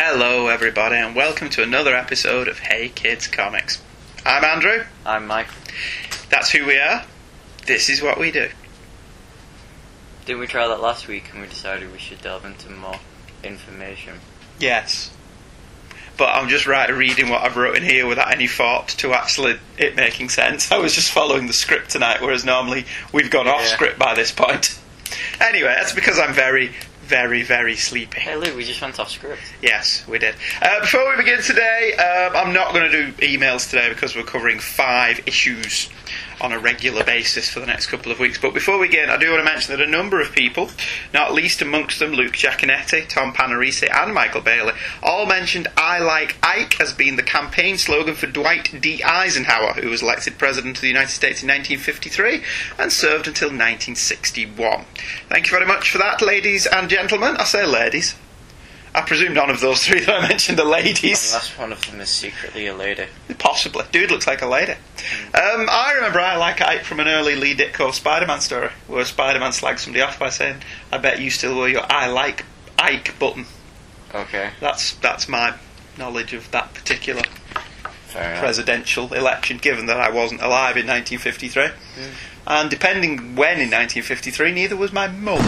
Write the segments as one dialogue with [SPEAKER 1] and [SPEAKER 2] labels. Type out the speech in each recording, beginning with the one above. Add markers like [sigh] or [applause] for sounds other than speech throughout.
[SPEAKER 1] Hello, everybody, and welcome to another episode of Hey Kids Comics. I'm Andrew.
[SPEAKER 2] I'm Mike.
[SPEAKER 1] That's who we are. This is what we do.
[SPEAKER 2] Didn't we try that last week and we decided we should delve into more information?
[SPEAKER 1] Yes. But I'm just right reading what I've wrote in here without any thought to actually it making sense. I was just following the script tonight, whereas normally we've gone off
[SPEAKER 2] Yeah.
[SPEAKER 1] script by this point. Anyway, that's because I'm very, very, very sleepy.
[SPEAKER 2] Hey, look, we just went off script.
[SPEAKER 1] Yes, we did. Uh, before we begin today, um, I'm not going to do emails today because we're covering five issues on a regular basis for the next couple of weeks. But before we begin, I do want to mention that a number of people, not least amongst them Luke Giaconetti, Tom Panarese, and Michael Bailey, all mentioned I Like Ike as being the campaign slogan for Dwight D. Eisenhower, who was elected President of the United States in 1953 and served until 1961. Thank you very much for that, ladies and gentlemen. I say ladies. I presume none of those three that I mentioned are ladies.
[SPEAKER 2] Unless one of them is secretly a lady.
[SPEAKER 1] Possibly. Dude looks like a lady. Um, I remember I like Ike from an early Lee Ditko Spider Man story where Spider Man slags somebody off by saying, I bet you still wear your I like Ike button.
[SPEAKER 2] Okay,
[SPEAKER 1] That's that's my knowledge of that particular presidential election, given that I wasn't alive in 1953. And depending when in 1953, neither was my mum.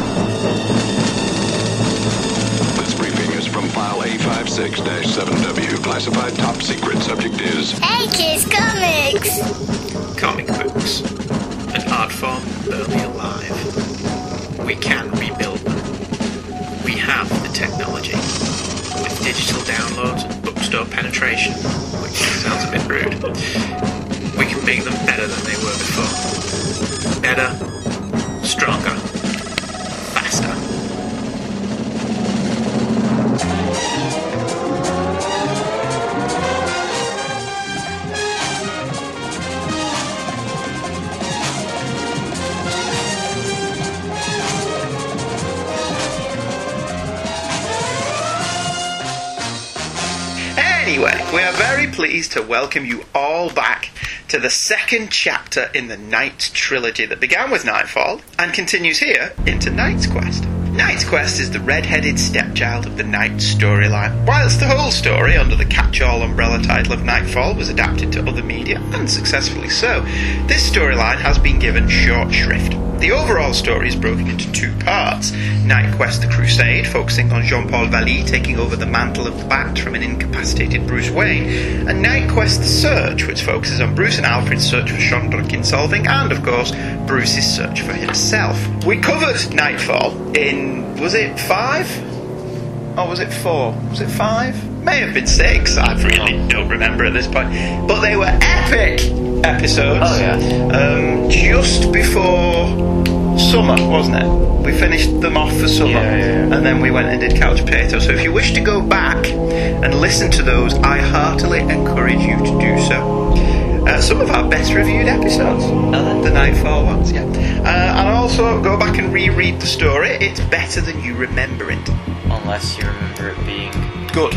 [SPEAKER 3] 6-7W, classified top secret. Subject is...
[SPEAKER 4] Hey Kids Comics!
[SPEAKER 5] Comic books. An art form early alive. We can rebuild them. We have the technology. With digital downloads and bookstore penetration, which sounds a bit rude, we can make them better than they were before. Better, stronger, faster.
[SPEAKER 1] Pleased to welcome you all back to the second chapter in the Knight trilogy that began with Knightfall and continues here into Knight's Quest. Knight's Quest is the red-headed stepchild of the Knight storyline. Whilst the whole story, under the catch-all umbrella title of Knightfall, was adapted to other media, and successfully so, this storyline has been given short shrift. The overall story is broken into two parts. Knight Quest The Crusade, focusing on Jean Paul Valley taking over the mantle of the Bat from an incapacitated Bruce Wayne, and Knight Quest The Search, which focuses on Bruce and Alfred's search for Shondra Kinsolving, and of course, Bruce's search for himself. We covered Knightfall in, was it five? Or was it four? Was it five? May have been six. I really don't remember at this point. But they were epic episodes.
[SPEAKER 2] Oh, yeah.
[SPEAKER 1] Um, just before summer, wasn't it? We finished them off for summer,
[SPEAKER 2] Yeah, yeah, yeah.
[SPEAKER 1] and then we went and did Couch Potato. So if you wish to go back and listen to those, I heartily encourage you to do so. Uh, some of our best reviewed episodes,
[SPEAKER 2] they?
[SPEAKER 1] the Knightfall ones, yeah. Uh, and also go back and reread the story. It's better than you remember it.
[SPEAKER 2] Unless you remember it being
[SPEAKER 1] Good.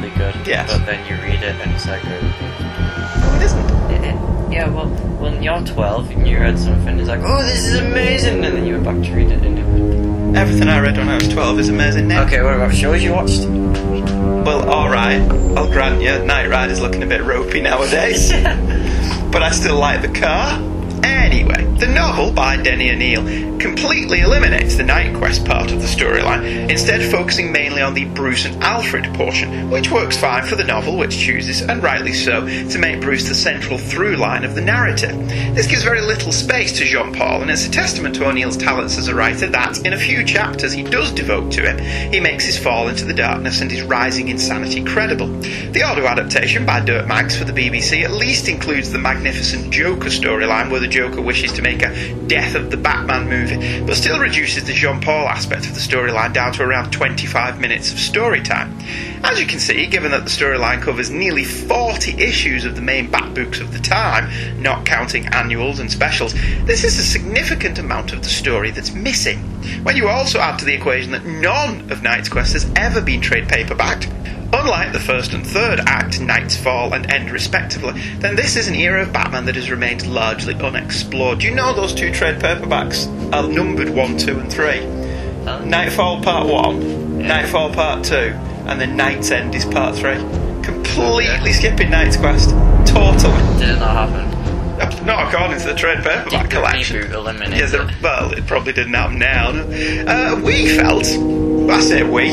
[SPEAKER 2] Really good.
[SPEAKER 1] Yes.
[SPEAKER 2] But then you read it and it's like, uh,
[SPEAKER 1] No, it isn't.
[SPEAKER 2] yeah, well, when you're 12 and you read something, it's like, oh, this is amazing, and then you went back to read it and it
[SPEAKER 1] Everything I read when I was 12 is amazing now.
[SPEAKER 2] Okay, what about shows you watched?
[SPEAKER 1] Well, alright. I'll grant you, Knight Rider's looking a bit ropey nowadays. [laughs] but I still like the car. Anyway, the novel by Denny O'Neil completely eliminates the Knight Quest part of the storyline, instead focusing mainly on the Bruce and Alfred portion, which works fine for the novel, which chooses, and rightly so, to make Bruce the central through line of the narrative. This gives very little space to Jean Paul, and it's a testament to O'Neil's talents as a writer that, in a few chapters he does devote to him, he makes his fall into the darkness and his rising insanity credible. The audio adaptation by Dirk Maggs for the BBC at least includes the magnificent Joker storyline where the Joker wishes to make a Death of the Batman movie, but still reduces the Jean Paul aspect of the storyline down to around 25 minutes of story time. As you can see, given that the storyline covers nearly 40 issues of the main Bat books of the time, not counting annuals and specials, this is a significant amount of the story that's missing. When you also add to the equation that none of Knight's Quest has ever been trade paperbacked, Unlike the first and third act, Knight's Fall and End respectively, then this is an era of Batman that has remained largely unexplored. Do you know those two trade paperbacks are numbered 1, 2 and 3?
[SPEAKER 2] Um,
[SPEAKER 1] Knightfall Part 1, Knightfall Part 2, and then Knight's End is part three. Completely skipping Knight's Quest. Totally.
[SPEAKER 2] Did not happen? [laughs]
[SPEAKER 1] Not according to the trade paperback
[SPEAKER 2] Did
[SPEAKER 1] collection.
[SPEAKER 2] reboot
[SPEAKER 1] the,
[SPEAKER 2] it?
[SPEAKER 1] well, it probably didn't happen now. Uh, we felt, I say we,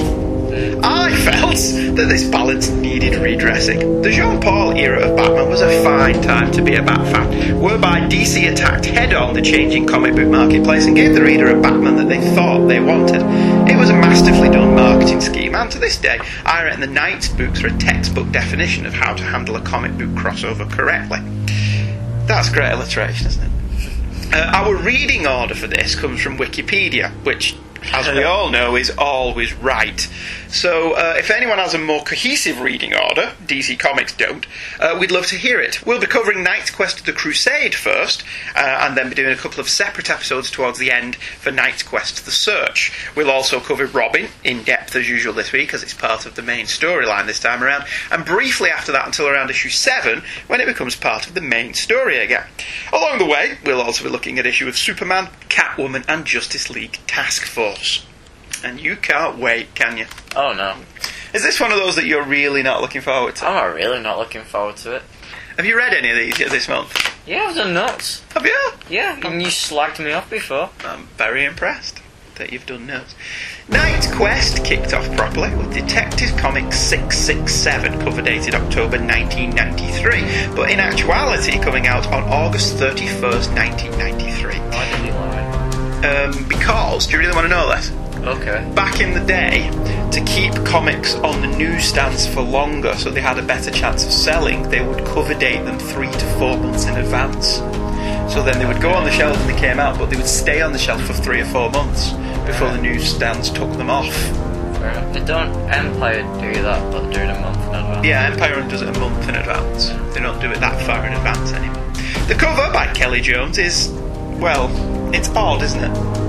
[SPEAKER 1] I felt that this balance needed redressing. The Jean Paul era of Batman was a fine time to be a Bat fan, whereby DC attacked head on the changing comic book marketplace and gave the reader a Batman that they thought they wanted. It was a masterfully done marketing scheme, and to this day, I reckon the Knight's books are a textbook definition of how to handle a comic book crossover correctly. That's great alliteration, isn't it? Uh, our reading order for this comes from Wikipedia, which, as we [laughs] all know, is always right. So, uh, if anyone has a more cohesive reading order, DC Comics don't, uh, we'd love to hear it. We'll be covering Knight's Quest of The Crusade first, uh, and then be doing a couple of separate episodes towards the end for Knight's Quest The Search. We'll also cover Robin in depth as usual this week, as it's part of the main storyline this time around, and briefly after that until around issue 7, when it becomes part of the main story again. Along the way, we'll also be looking at issue of Superman, Catwoman, and Justice League Task Force. And you can't wait, can you?
[SPEAKER 2] Oh no.
[SPEAKER 1] Is this one of those that you're really not looking forward to?
[SPEAKER 2] I'm not really not looking forward to it.
[SPEAKER 1] Have you read any of these yet this month?
[SPEAKER 2] Yeah, I've done nuts.
[SPEAKER 1] Have you?
[SPEAKER 2] Yeah, and you slagged me off before.
[SPEAKER 1] I'm very impressed that you've done notes. Knight Quest kicked off properly with Detective Comics 667, cover dated October 1993, but in actuality coming out on August 31st, 1993.
[SPEAKER 2] Why did he lie?
[SPEAKER 1] Um, because, do you really want to know this?
[SPEAKER 2] Okay.
[SPEAKER 1] Back in the day, to keep comics on the newsstands for longer so they had a better chance of selling, they would cover date them three to four months in advance. So then they would go on the shelf when they came out, but they would stay on the shelf for three or four months before the newsstands took them off.
[SPEAKER 2] Fair enough. They don't Empire do that, but do it a month in advance.
[SPEAKER 1] Yeah, Empire does it a month in advance. They don't do it that far in advance anymore. The cover by Kelly Jones is, well, it's odd, isn't it?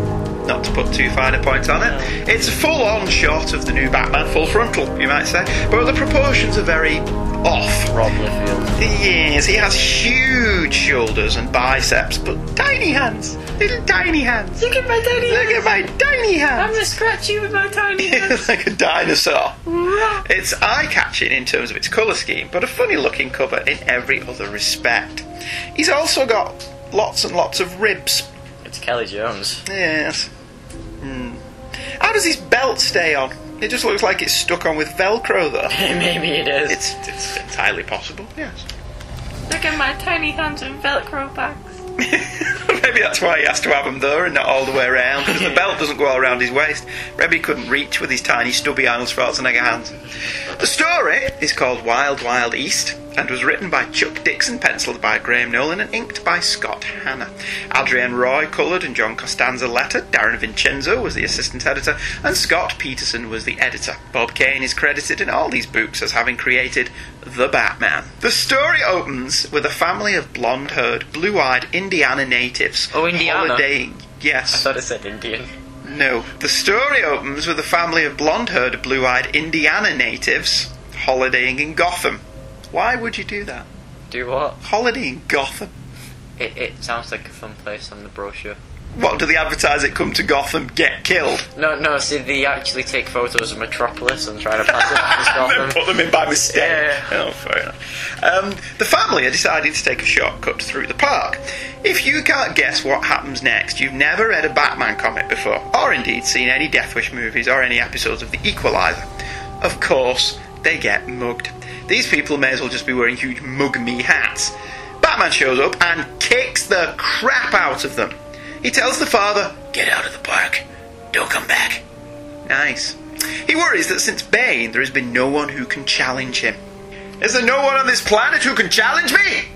[SPEAKER 1] Not to put too fine a point on it. It's a full on shot of the new Batman, full frontal, you might say, but the proportions are very off.
[SPEAKER 2] Rob Liefeld.
[SPEAKER 1] Yes, he has huge shoulders and biceps, but tiny hands. Little tiny hands.
[SPEAKER 2] Look at my tiny
[SPEAKER 1] Look at my tiny hands.
[SPEAKER 2] I'm gonna scratch you with my tiny
[SPEAKER 1] It's [laughs] like a dinosaur. It's eye catching in terms of its colour scheme, but a funny looking cover in every other respect. He's also got lots and lots of ribs.
[SPEAKER 2] It's Kelly Jones.
[SPEAKER 1] Yes. Hmm. How does his belt stay on? It just looks like it's stuck on with Velcro, though. [laughs]
[SPEAKER 2] Maybe it is.
[SPEAKER 1] It's, it's entirely possible, yes.
[SPEAKER 2] Look at my tiny hands and Velcro bags. [laughs]
[SPEAKER 1] Maybe that's why he has to have them there and not all the way around, because the belt doesn't go all around his waist. Maybe he couldn't reach with his tiny, stubby Arnold Schwarzenegger hands. The story is called Wild Wild East and was written by Chuck Dixon, penciled by Graham Nolan, and inked by Scott Hanna. Adrienne Roy coloured and John Costanza lettered. Darren Vincenzo was the assistant editor, and Scott Peterson was the editor. Bob Kane is credited in all these books as having created The Batman. The story opens with a family of blonde haired, blue eyed Indiana natives.
[SPEAKER 2] Oh, Indiana?
[SPEAKER 1] Holidaying. Yes.
[SPEAKER 2] thought it said Indian.
[SPEAKER 1] No. The story opens with a family of blonde haired, blue eyed Indiana natives holidaying in Gotham. Why would you do that?
[SPEAKER 2] Do what?
[SPEAKER 1] Holiday in Gotham?
[SPEAKER 2] It, it sounds like a fun place on the brochure.
[SPEAKER 1] What, do they advertise it come to Gotham, get killed?
[SPEAKER 2] No, no, see, they actually take photos of Metropolis and try to pass it off as [laughs]
[SPEAKER 1] and
[SPEAKER 2] Gotham.
[SPEAKER 1] put them in by mistake.
[SPEAKER 2] Yeah.
[SPEAKER 1] Oh, fair enough. Um, the family are deciding to take a shortcut through the park. If you can't guess what happens next, you've never read a Batman comic before, or indeed seen any Death Wish movies or any episodes of The Equalizer. Of course, they get mugged. These people may as well just be wearing huge mug me hats. Batman shows up and kicks the crap out of them. He tells the father, Get out of the park. Don't come back. Nice. He worries that since Bane, there has been no one who can challenge him. Is there no one on this planet who can challenge me?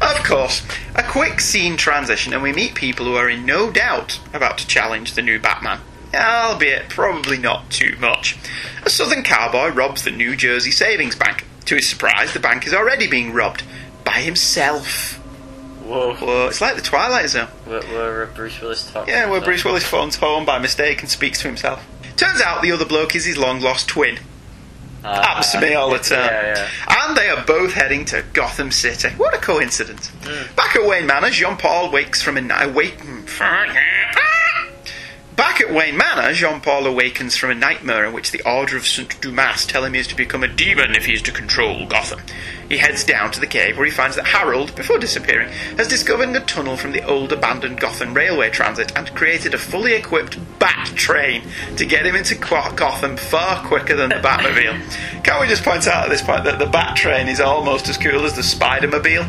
[SPEAKER 1] Of course, a quick scene transition, and we meet people who are in no doubt about to challenge the new Batman. Albeit probably not too much. A southern cowboy robs the New Jersey Savings Bank. To his surprise, the bank is already being robbed by himself.
[SPEAKER 2] Whoa.
[SPEAKER 1] Whoa, it's like the Twilight Zone.
[SPEAKER 2] Where, where uh, Bruce Willis talks.
[SPEAKER 1] Yeah, where Bruce Willis phones home by mistake and speaks to himself. Turns out the other bloke is his long lost twin.
[SPEAKER 2] Ah,
[SPEAKER 1] Happens to me all the time.
[SPEAKER 2] Yeah, yeah.
[SPEAKER 1] And they are both heading to Gotham City. What a coincidence. Back at Wayne Manor, Jean Paul wakes from a night. Wake. Back at Wayne Manor, Jean Paul awakens from a nightmare in which the Order of St. Dumas tell him he is to become a demon if he is to control Gotham. He heads down to the cave where he finds that Harold, before disappearing, has discovered a tunnel from the old abandoned Gotham railway transit and created a fully equipped bat train to get him into Gotham far quicker than the Batmobile. [laughs] Can't we just point out at this point that the bat train is almost as cool as the Spider-Mobile?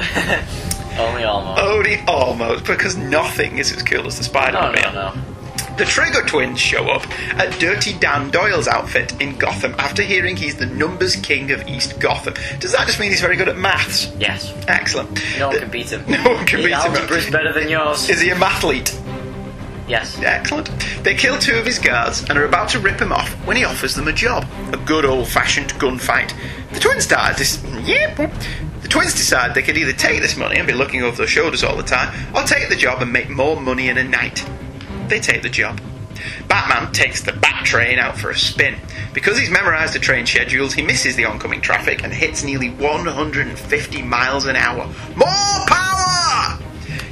[SPEAKER 1] [laughs]
[SPEAKER 2] Only almost.
[SPEAKER 1] Only almost, because nothing is as cool as the
[SPEAKER 2] no,
[SPEAKER 1] Spider-Mobile.
[SPEAKER 2] no, no.
[SPEAKER 1] The Trigger twins show up at Dirty Dan Doyle's outfit in Gotham after hearing he's the numbers king of East Gotham. Does that just mean he's very good at maths?
[SPEAKER 2] Yes.
[SPEAKER 1] Excellent.
[SPEAKER 2] No one can beat him. [laughs]
[SPEAKER 1] No one can
[SPEAKER 2] His
[SPEAKER 1] beat him.
[SPEAKER 2] algebra's better than yours.
[SPEAKER 1] Is he a mathlete?
[SPEAKER 2] Yes.
[SPEAKER 1] Excellent. They kill two of his guards and are about to rip him off when he offers them a job. A good old fashioned gunfight. The twins. Yep. The twins decide they could either take this money and be looking over their shoulders all the time, or take the job and make more money in a night. They take the job. Batman takes the Bat train out for a spin. Because he's memorised the train schedules, he misses the oncoming traffic and hits nearly 150 miles an hour. More power!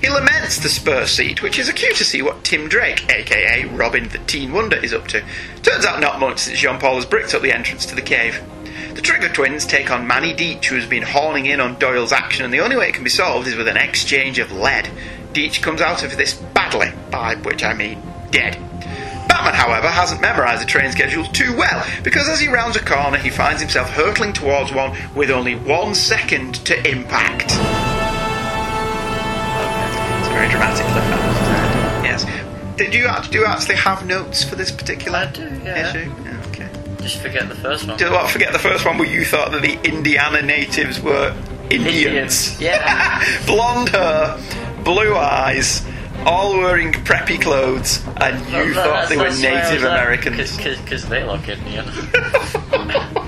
[SPEAKER 1] He laments the spur seat, which is a cue to see what Tim Drake, aka Robin the Teen Wonder, is up to. Turns out not much since Jean Paul has bricked up the entrance to the cave. The Trigger twins take on Manny Deitch, who has been horning in on Doyle's action, and the only way it can be solved is with an exchange of lead. Deitch comes out of this badly, by which I mean dead. Batman, however, hasn't memorised the train schedules too well, because as he rounds a corner, he finds himself hurtling towards one with only one second to impact. It's a very dramatic cliffhanger. Yes. Did you, do you actually have notes for this particular
[SPEAKER 2] I do, yeah.
[SPEAKER 1] issue? Okay.
[SPEAKER 2] Just forget the first one.
[SPEAKER 1] Do what, forget the first one where you thought that the Indiana natives were Indians?
[SPEAKER 2] Indians, yeah. [laughs]
[SPEAKER 1] Blonde hair, blue eyes, all wearing preppy clothes, and you
[SPEAKER 2] Well,
[SPEAKER 1] thought they were
[SPEAKER 2] that's why I was
[SPEAKER 1] Native Americans.
[SPEAKER 2] Cause, cause, 'cause they look Indian. [laughs]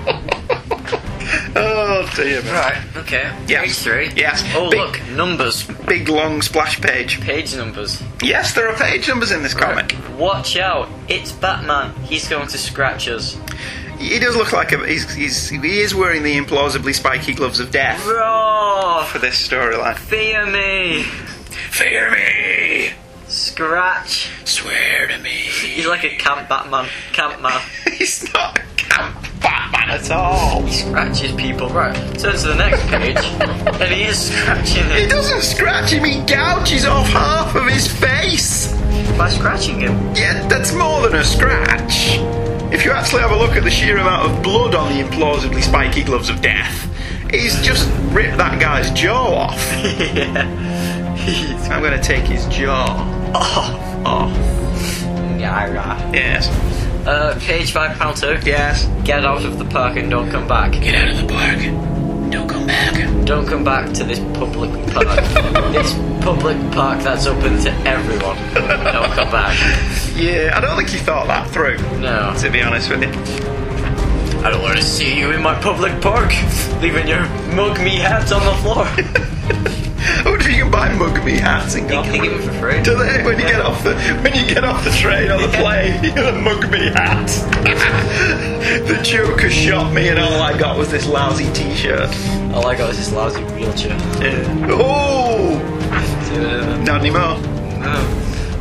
[SPEAKER 1] Oh dear me.
[SPEAKER 2] right, okay.
[SPEAKER 1] Yes.
[SPEAKER 2] Page three.
[SPEAKER 1] Yes.
[SPEAKER 2] Oh,
[SPEAKER 1] Big-
[SPEAKER 2] look, numbers.
[SPEAKER 1] Big long splash page.
[SPEAKER 2] Page numbers.
[SPEAKER 1] Yes, there are page numbers in this comic.
[SPEAKER 2] Watch out, it's Batman. He's going to scratch us.
[SPEAKER 1] He does look like a, he's, he's he is wearing the implausibly spiky gloves of death
[SPEAKER 2] Roar!
[SPEAKER 1] for this storyline.
[SPEAKER 2] Fear me!
[SPEAKER 1] Fear me,
[SPEAKER 2] Scratch!
[SPEAKER 1] swear to me.
[SPEAKER 2] He's like a camp Batman. Camp man. [laughs]
[SPEAKER 1] He's not a camp Batman at all.
[SPEAKER 2] He scratches people. Right, turn to the next page, and he is scratching him.
[SPEAKER 1] He doesn't scratch him, he gouges off half of his face.
[SPEAKER 2] by scratching him.
[SPEAKER 1] Yeah, that's more than a scratch. If you actually have a look at the sheer amount of blood on the implausibly spiky gloves of death, he's just ripped that guy's jaw off. [laughs] I'm going to take his jaw off. Off.
[SPEAKER 2] Yeah, right.
[SPEAKER 1] Yes.
[SPEAKER 2] Uh, page five, panel two.
[SPEAKER 1] Yes.
[SPEAKER 2] Get out of the park and don't come back.
[SPEAKER 1] Get out of the park. Don't come back.
[SPEAKER 2] Don't come back to this public park. [laughs] this public park that's open to everyone. Don't come back.
[SPEAKER 1] Yeah, I don't think he thought that through,
[SPEAKER 2] No.
[SPEAKER 1] to be honest with you.
[SPEAKER 2] I don't want to see you in my public park, leaving your mug me hat on the floor. [laughs]
[SPEAKER 1] I wonder if you can buy mug me hats in
[SPEAKER 2] They
[SPEAKER 1] Gotham.
[SPEAKER 2] give it for free.
[SPEAKER 1] Do they? When you get off the when you get off the train or the plane, you get a mug me hat. [laughs] the Joker shot me, and all I got was this lousy T-shirt.
[SPEAKER 2] All I got is this lousy wheelchair.
[SPEAKER 1] Yeah. Oh, not anymore.
[SPEAKER 2] No.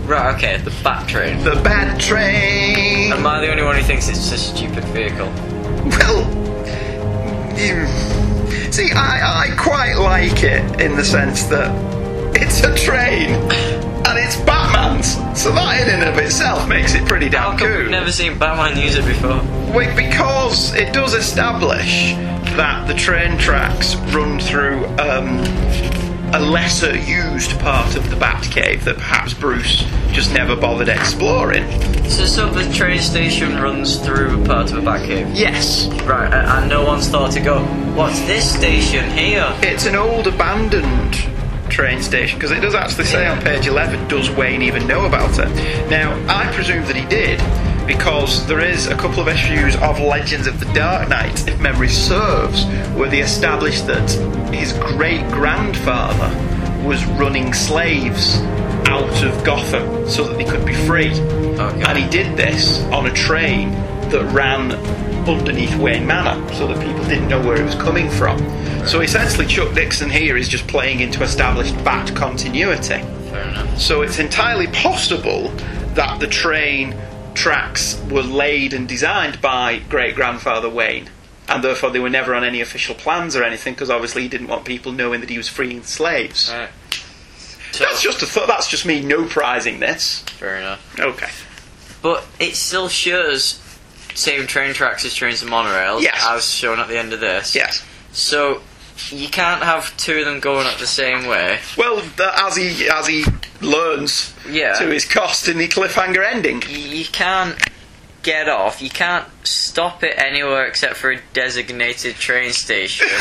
[SPEAKER 2] Right, okay, the Bat Train.
[SPEAKER 1] The bad train.
[SPEAKER 2] Am I the only one who thinks it's a stupid vehicle?
[SPEAKER 1] Well, you, see, I, I quite like it in the sense that it's a train and it's Batman's, so that in and of itself makes it pretty
[SPEAKER 2] How
[SPEAKER 1] damn
[SPEAKER 2] come
[SPEAKER 1] cool.
[SPEAKER 2] we've never seen Batman use it before?
[SPEAKER 1] Wait, because it does establish that the train tracks run through um, a lesser used part of the Batcave that perhaps Bruce just never bothered exploring.
[SPEAKER 2] So, so the train station runs through a part of a Batcave.
[SPEAKER 1] Yes,
[SPEAKER 2] Right, and, and no one's thought to go, what's this station here?
[SPEAKER 1] it's an old abandoned train station because it does actually say on page 11 does Wayne even know about it now I presume that he did because there is a couple of issues of Legends of the Dark Knight if memory serves where they established that his great grandfather was running slaves out of Gotham so that they could be free
[SPEAKER 2] Okay.
[SPEAKER 1] and he did this on a train that ran underneath Wayne Manor so that people didn't know where it was coming from. So essentially, Chuck Dixon here is just playing into established Bat continuity.
[SPEAKER 2] Fair enough.
[SPEAKER 1] So it's entirely possible that the train tracks were laid and designed by great grandfather Wayne, and therefore they were never on any official plans or anything, because obviously he didn't want people knowing that he was freeing slaves.
[SPEAKER 2] Right. So,
[SPEAKER 1] That's just a th- that's just me no prizing this.
[SPEAKER 2] fair enough.
[SPEAKER 1] Okay.
[SPEAKER 2] But it still shows same train tracks as trains and monorails,
[SPEAKER 1] Yes.
[SPEAKER 2] as shown at the end of this.
[SPEAKER 1] Yes.
[SPEAKER 2] So you can't have two of them going up the same way.
[SPEAKER 1] Well, th- as he as he learns
[SPEAKER 2] Yeah.
[SPEAKER 1] to his cost in the cliffhanger ending.
[SPEAKER 2] Y- You can't get off. You can't stop it anywhere except for a designated train station. [laughs]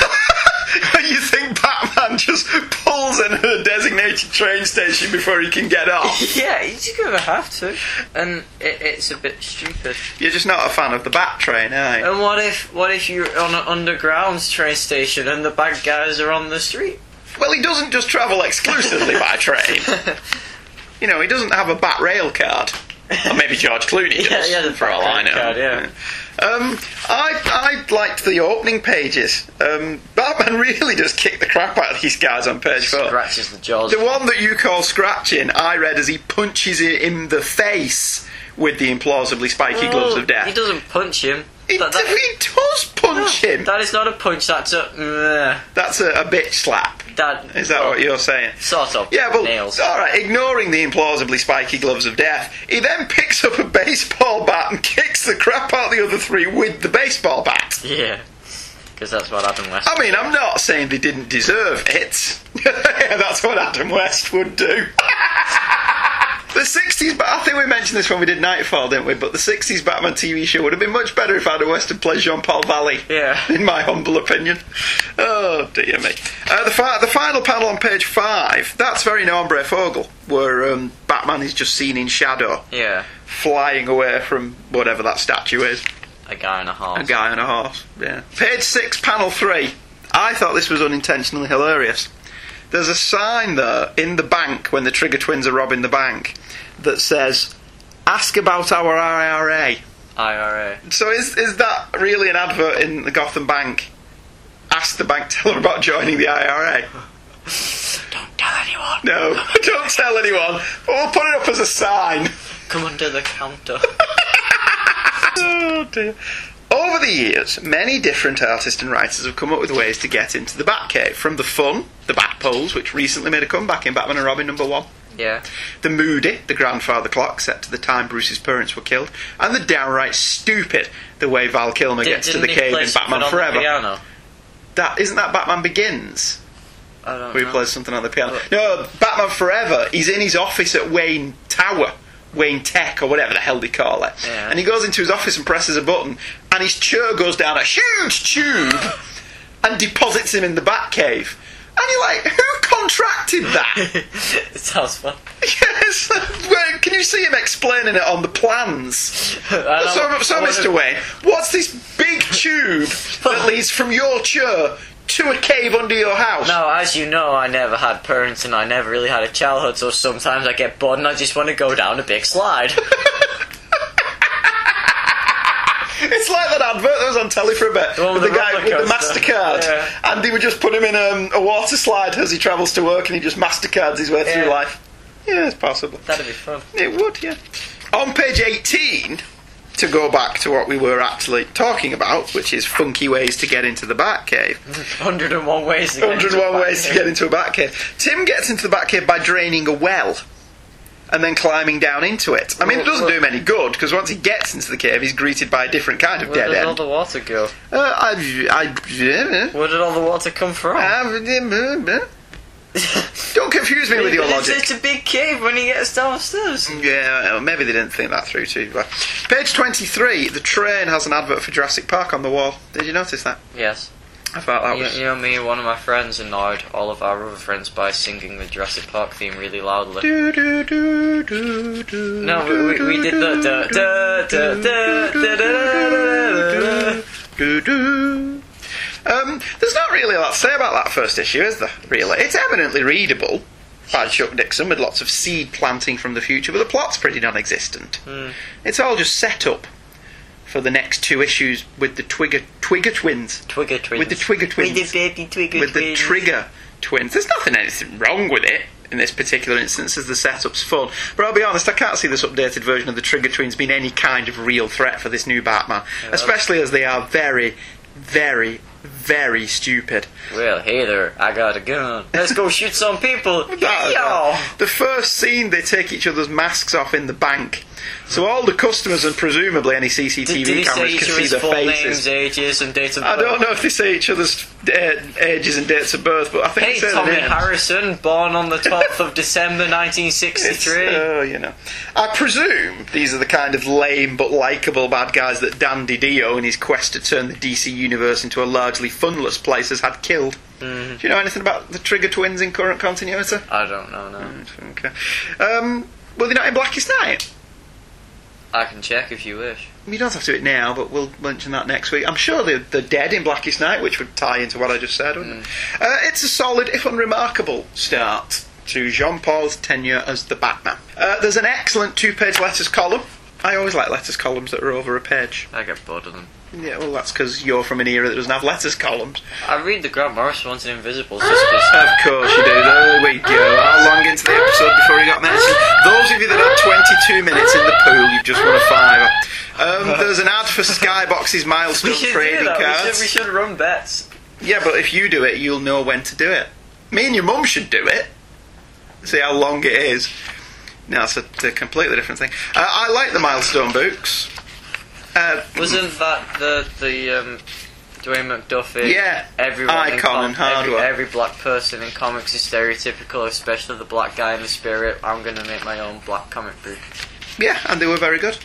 [SPEAKER 2] [laughs]
[SPEAKER 1] you think Batman just pulls in at a designated train station before he can get off? [laughs]
[SPEAKER 2] yeah, you're gonna have to, and it, it's a bit stupid.
[SPEAKER 1] You're just not a fan of the Bat train, are you?
[SPEAKER 2] And what if what if you're on an underground train station and the bad guys are on the street?
[SPEAKER 1] Well, he doesn't just travel exclusively by [laughs] train. You know, he doesn't have a Bat rail card. Or maybe George Clooney does, [laughs]
[SPEAKER 2] Yeah, yeah, the
[SPEAKER 1] for all I know.
[SPEAKER 2] card, yeah.
[SPEAKER 1] Um, I I liked the opening pages. Um, Batman [laughs] really does kick the crap out of these guys on page four.
[SPEAKER 2] Scratches the jaws.
[SPEAKER 1] The one that you call scratching, I read as he punches it in the face with the implausibly spiky gloves of death.
[SPEAKER 2] He doesn't punch him.
[SPEAKER 1] He,
[SPEAKER 2] That- that-
[SPEAKER 1] he does punch him.
[SPEAKER 2] That is not a punch. That's a meh.
[SPEAKER 1] That's a, a bitch slap.
[SPEAKER 2] that.
[SPEAKER 1] Is that what you're saying?
[SPEAKER 2] Sort of.
[SPEAKER 1] Yeah, well,
[SPEAKER 2] nails.
[SPEAKER 1] all right. Ignoring the implausibly spiky gloves of death, he then picks up a baseball bat and kicks the crap out of the other three with the baseball bat.
[SPEAKER 2] Yeah, because that's what Adam West.
[SPEAKER 1] I mean, I'm not saying they didn't deserve it. yeah, [laughs] that's what Adam West would do. [laughs] the 60s, but I think we mentioned this when we did Knightfall, didn't we? But the 60s Batman TV show would have been much better if I Adam West had played Jean Paul Valley.
[SPEAKER 2] Yeah.
[SPEAKER 1] In my humble opinion. Oh, dear me. Uh, the, fi- the final panel on page five, that's very Norm Breyfogle, where um, Batman is just seen in shadow,
[SPEAKER 2] Yeah,
[SPEAKER 1] flying away from whatever that statue is.
[SPEAKER 2] a guy and a horse.
[SPEAKER 1] A guy on a horse. Yeah. Page six, panel three. I thought this was unintentionally hilarious. There's a sign there in the bank when the Trigger twins are robbing the bank that says, "Ask about our IRA."
[SPEAKER 2] IRA.
[SPEAKER 1] So is is that really an advert in the Gotham Bank? Ask the bank [laughs] teller about joining the IRA.
[SPEAKER 2] Don't tell anyone.
[SPEAKER 1] No, [laughs] don't tell anyone. But we'll put it up as a sign.
[SPEAKER 2] Come under the counter. [laughs]
[SPEAKER 1] Oh dear. Over the years, many different artists and writers have come up with ways to get into the Batcave. From the fun, the Bat Poles, which recently made a comeback in Batman and Robin number one.
[SPEAKER 2] yeah.
[SPEAKER 1] The moody, the grandfather clock set to the time Bruce's parents were killed. And the downright stupid, the way Val Kilmer
[SPEAKER 2] Did-
[SPEAKER 1] gets to the cave in Batman Forever.
[SPEAKER 2] piano?
[SPEAKER 1] That isn't that Batman Begins?
[SPEAKER 2] I don't
[SPEAKER 1] where he
[SPEAKER 2] know.
[SPEAKER 1] plays something on the piano. No, Batman Forever. He's in his office at Wayne Tower, Wayne Tech, or whatever the hell they call it.
[SPEAKER 2] Yeah.
[SPEAKER 1] And he goes into his office and presses a button, and his chair goes down a huge tube and deposits him in the Batcave. And you're like, who contracted that? [laughs]
[SPEAKER 2] it sounds fun.
[SPEAKER 1] yes. Can you see him explaining it on the plans? So, so Mr. Wayne, what's this big tube that [laughs] leads from your chair to a cave under your house?
[SPEAKER 2] Now, as you know, I never had parents and I never really had a childhood, so sometimes I get bored and I just want to go down a big slide. [laughs] [laughs]
[SPEAKER 1] It's like that advert that was on telly for a bit.
[SPEAKER 2] The
[SPEAKER 1] with the
[SPEAKER 2] the
[SPEAKER 1] guy with the. MasterCard.
[SPEAKER 2] Yeah.
[SPEAKER 1] And he would just put him in um, a water slide as he travels to work and he just MasterCards his way through life. Yeah, it's possible.
[SPEAKER 2] That'd be fun.
[SPEAKER 1] It would, yeah. On page 18, to go back to what we were actually talking about, which is funky ways to get into the Batcave. [laughs]
[SPEAKER 2] 101 ways to get into
[SPEAKER 1] 101
[SPEAKER 2] a
[SPEAKER 1] ways to get into a Batcave. Tim gets into the Batcave by draining a well. And then climbing down into it. I mean, it doesn't do him any good because once he gets into the cave, he's greeted by a different kind of dead.
[SPEAKER 2] Where
[SPEAKER 1] dead
[SPEAKER 2] did all
[SPEAKER 1] end.
[SPEAKER 2] the water go?
[SPEAKER 1] Uh, I, I,
[SPEAKER 2] Where did all the water come from?
[SPEAKER 1] uh, don't confuse me with your [laughs] logic.
[SPEAKER 2] it's a big cave when he gets downstairs.
[SPEAKER 1] Yeah, well, maybe they didn't think that through too well. Page 23, the train has an advert for Jurassic Park on the wall. Did you notice that?
[SPEAKER 2] Yes.
[SPEAKER 1] I thought that
[SPEAKER 2] you,
[SPEAKER 1] was...
[SPEAKER 2] you know me and one of my friends annoyed all of our other friends by singing the Jurassic Park theme really loudly.
[SPEAKER 1] Do, do, do, do, do,
[SPEAKER 2] no, we, we, we did the da da da da da da
[SPEAKER 1] do do. Um, there's not really a lot to say about that first issue, is there? Really, it's eminently readable by Chuck Dixon with lots of seed planting from the future, but the plot's pretty non-existent. Mm. It's all just set up for the next two issues with the Twigger Twigger twins,
[SPEAKER 2] Twigger twins.
[SPEAKER 1] with the Twigger twins,
[SPEAKER 2] With the baby Twigger
[SPEAKER 1] with the. Trigger twins. There's nothing anything wrong with it. in this particular instance, as the setup's fun. But I'll be honest, I can't see this updated version of the Trigger Twins being any kind of real threat for this new Batman, especially as they are very, very, very stupid.
[SPEAKER 2] Well, hey there, I got a gun. Let's go shoot some people. [laughs]
[SPEAKER 1] That-! The first scene, they take each other's masks off in the bank. So all the customers and presumably any CCTV
[SPEAKER 2] Did, did
[SPEAKER 1] cameras can see their faces.
[SPEAKER 2] names, ages, and dates of
[SPEAKER 1] I don't know if they say each other's uh, ages and dates of birth, but I think
[SPEAKER 2] Hey,
[SPEAKER 1] they
[SPEAKER 2] Tommy. Harrison, born on the [laughs] 12th of December
[SPEAKER 1] It's,
[SPEAKER 2] 1963.
[SPEAKER 1] uh, you know. I presume these are the kind of lame but likeable bad guys that Dan DiDio, in his quest to turn the DC universe into a largely funless place, has had killed.
[SPEAKER 2] Mm-hmm.
[SPEAKER 1] Do you know anything about the Trigger Twins in current continuity?
[SPEAKER 2] I don't know, no.
[SPEAKER 1] Okay. Um, well, they're not in Blackest Night.
[SPEAKER 2] I can check if you wish.
[SPEAKER 1] You don't have to do it now, but we'll mention that next week. I'm sure they're, they're dead in Blackest Night, which would tie into what I just said, wouldn't it? Uh, it's a solid, if unremarkable, start to Jean Paul's tenure as the Batman. Uh, there's an excellent two page letters column. I always like letters columns that are over a page.
[SPEAKER 2] I get bored of them.
[SPEAKER 1] Yeah, well, that's because you're from an era that doesn't have letters columns.
[SPEAKER 2] I read the Grant Morrison ones in Invisibles just because. [laughs]
[SPEAKER 1] Of course you do. There we go. How long into the episode before he got mentioned? Those of you that had 22 minutes in the pool, you've just won a fiver. Um, [laughs] there's an ad for Skybox's milestone
[SPEAKER 2] We should do
[SPEAKER 1] trading
[SPEAKER 2] that. We
[SPEAKER 1] cards.
[SPEAKER 2] should, we should run bets.
[SPEAKER 1] Yeah, but if you do it, you'll know when to do it. Me and your mum should do it. See how long it is. No, it's a, a completely different thing. Uh, I like the milestone books. Uh,
[SPEAKER 2] Wasn't that the the um, Dwayne McDuffie?
[SPEAKER 1] Yeah,
[SPEAKER 2] everyone in
[SPEAKER 1] icon
[SPEAKER 2] com-
[SPEAKER 1] and
[SPEAKER 2] every, every black person in comics is stereotypical, especially the black guy in the spirit. I'm gonna make my own black comic book.
[SPEAKER 1] Yeah, and they were very good.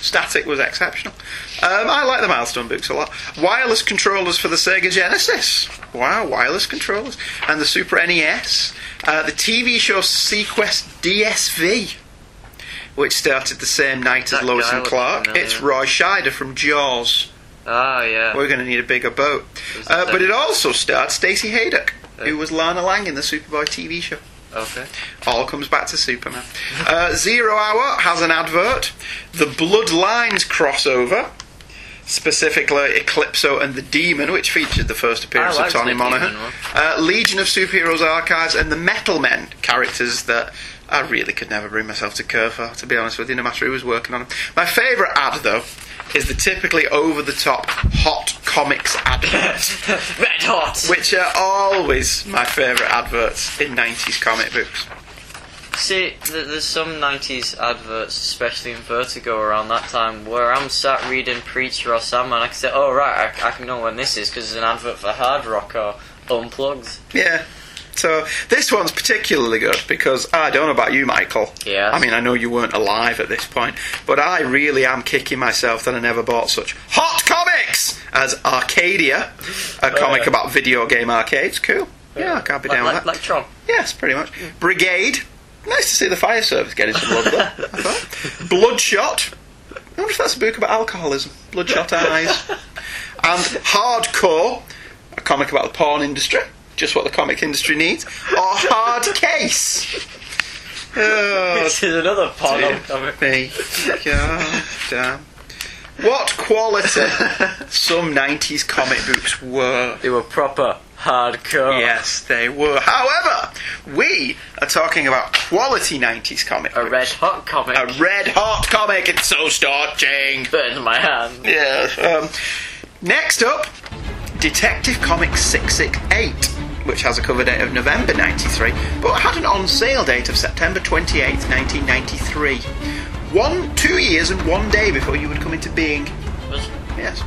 [SPEAKER 1] Static was exceptional. Um, I like the milestone books a lot. Wireless controllers for the Sega Genesis. Wow, wireless controllers. And the Super NES. Uh, the TV show seaQuest DSV, which started the same night as
[SPEAKER 2] That
[SPEAKER 1] Lois and Clark.
[SPEAKER 2] familiar.
[SPEAKER 1] It's Roy Scheider from Jaws.
[SPEAKER 2] Ah, yeah.
[SPEAKER 1] We're going to need a bigger boat. Uh, but it also starred Stacy
[SPEAKER 2] Haiduk,
[SPEAKER 1] who was Lana Lang in the Superboy TV show.
[SPEAKER 2] Okay.
[SPEAKER 1] All comes back to Superman. Uh, Zero Hour has an advert. The Bloodlines crossover, specifically Eclipso and the Demon, which featured the first appearance of
[SPEAKER 2] Tommy
[SPEAKER 1] Monaghan. Uh, Legion of Superheroes Archives and the Metal Men, characters that I really could never bring myself to for, to be honest with you, no matter who was working on them. My favourite ad, though, is the typically over the top hot comics advert [laughs]
[SPEAKER 2] Red hot.
[SPEAKER 1] which are always my favourite adverts in 90s comic books.
[SPEAKER 2] See, th- there's some 90s adverts, especially in Vertigo around that time, where I'm sat reading Preacher or Sandman. I can say, oh, right, I, I can know when this is because it's an advert for Hard Rock or Unplugged.
[SPEAKER 1] Yeah. So uh, this one's particularly good because I don't know about you, Michael.
[SPEAKER 2] Yeah.
[SPEAKER 1] I mean, I know you weren't alive at this point, but I really am kicking myself that I never bought such hot comics as Arcadia, a oh, comic
[SPEAKER 2] yeah.
[SPEAKER 1] about video game arcades. Cool. Yeah, I can't be
[SPEAKER 2] like,
[SPEAKER 1] down
[SPEAKER 2] like,
[SPEAKER 1] with that.
[SPEAKER 2] like Tron.
[SPEAKER 1] Yes, pretty much. Mm. Brigade. Nice to see the fire service getting some love there. [laughs] Bloodshot. I wonder if that's a book about alcoholism. Bloodshot Eyes. [laughs] And Hardcore, a comic about the porn industry. Just what the comic industry needs. Or Hard Case. [laughs] Oh,
[SPEAKER 2] This is another porno
[SPEAKER 1] of
[SPEAKER 2] comic.
[SPEAKER 1] me. God damn. What quality some 90s comic books were.
[SPEAKER 2] They were proper hardcore.
[SPEAKER 1] Yes, they were. However, we are talking about quality 90s comic
[SPEAKER 2] A
[SPEAKER 1] books.
[SPEAKER 2] red hot comic.
[SPEAKER 1] A red hot comic. It's so starching.
[SPEAKER 2] burns my hand.
[SPEAKER 1] Yeah. Um, next up, Detective Comics 668, which has a cover date of November 93, but had an on sale date of September 28, 1993. One, two years and one day before you would come into being. Yes.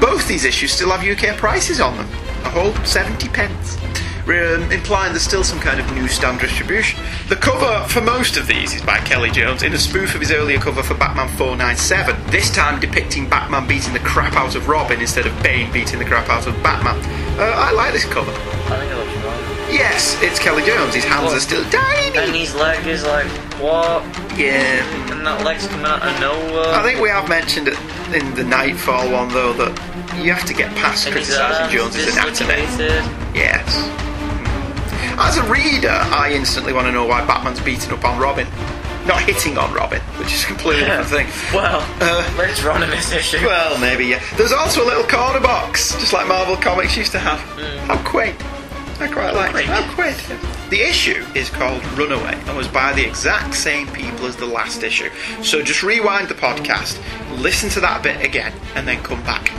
[SPEAKER 1] Both these issues still have UK prices on them. A whole 70 pence. Um, implying there's still some kind of new newsstand distribution. The cover for most of these is by Kelly Jones in a spoof of his earlier cover for Batman 497, this time depicting Batman beating the crap out of Robin instead of Bane beating the crap out of Batman. Uh, I like this cover.
[SPEAKER 2] I think it looks wrong.
[SPEAKER 1] Yes, it's Kelly Jones. His hands
[SPEAKER 2] What?
[SPEAKER 1] are still tiny.
[SPEAKER 2] And his leg is like, what?
[SPEAKER 1] Yeah.
[SPEAKER 2] And that leg's coming out of nowhere.
[SPEAKER 1] I think we have mentioned it in the Knightfall one, though, that you have to get past criticising Jones's anatomy. Yes. As a reader, I instantly want to know why Batman's beating up on Robin. Not hitting on Robin, which is a completely [laughs] different thing.
[SPEAKER 2] Well,
[SPEAKER 1] Uh,
[SPEAKER 2] later on in this issue.
[SPEAKER 1] Well, maybe, yeah. There's also a little corner box, just like Marvel Comics used to have.
[SPEAKER 2] Mm.
[SPEAKER 1] How quaint. I quite like it. Oh, quid. The issue is called Runaway and was by the exact same people as the last issue. So just rewind the podcast, listen to that bit again, and then come back.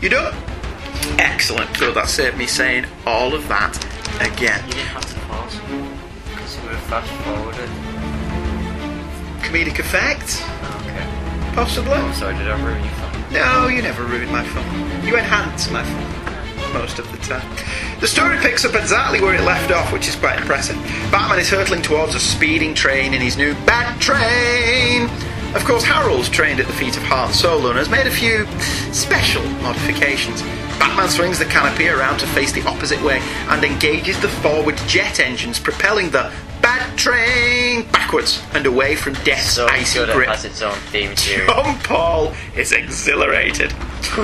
[SPEAKER 1] You done? Excellent. Good. That saved me saying all of that again.
[SPEAKER 2] You didn't have to pause because we were fast forwarded.
[SPEAKER 1] Comedic effect?
[SPEAKER 2] Okay.
[SPEAKER 1] Possibly.
[SPEAKER 2] I'm sorry, did I ruin your fun?
[SPEAKER 1] No, you never ruin my fun. You enhance my fun most of the time. The story picks up exactly where it left off, which is quite impressive. Batman is hurtling towards a speeding train in his new Bat Train. Of course, Harold's trained at the feet of Han Solo and has made a few special modifications. Batman swings the canopy around to face the opposite way and engages the forward jet engines, propelling the Bat Train backwards and away from Death's
[SPEAKER 2] So
[SPEAKER 1] icy
[SPEAKER 2] good
[SPEAKER 1] grip.
[SPEAKER 2] it has its own theme tune.
[SPEAKER 1] John Paul is exhilarated. [laughs]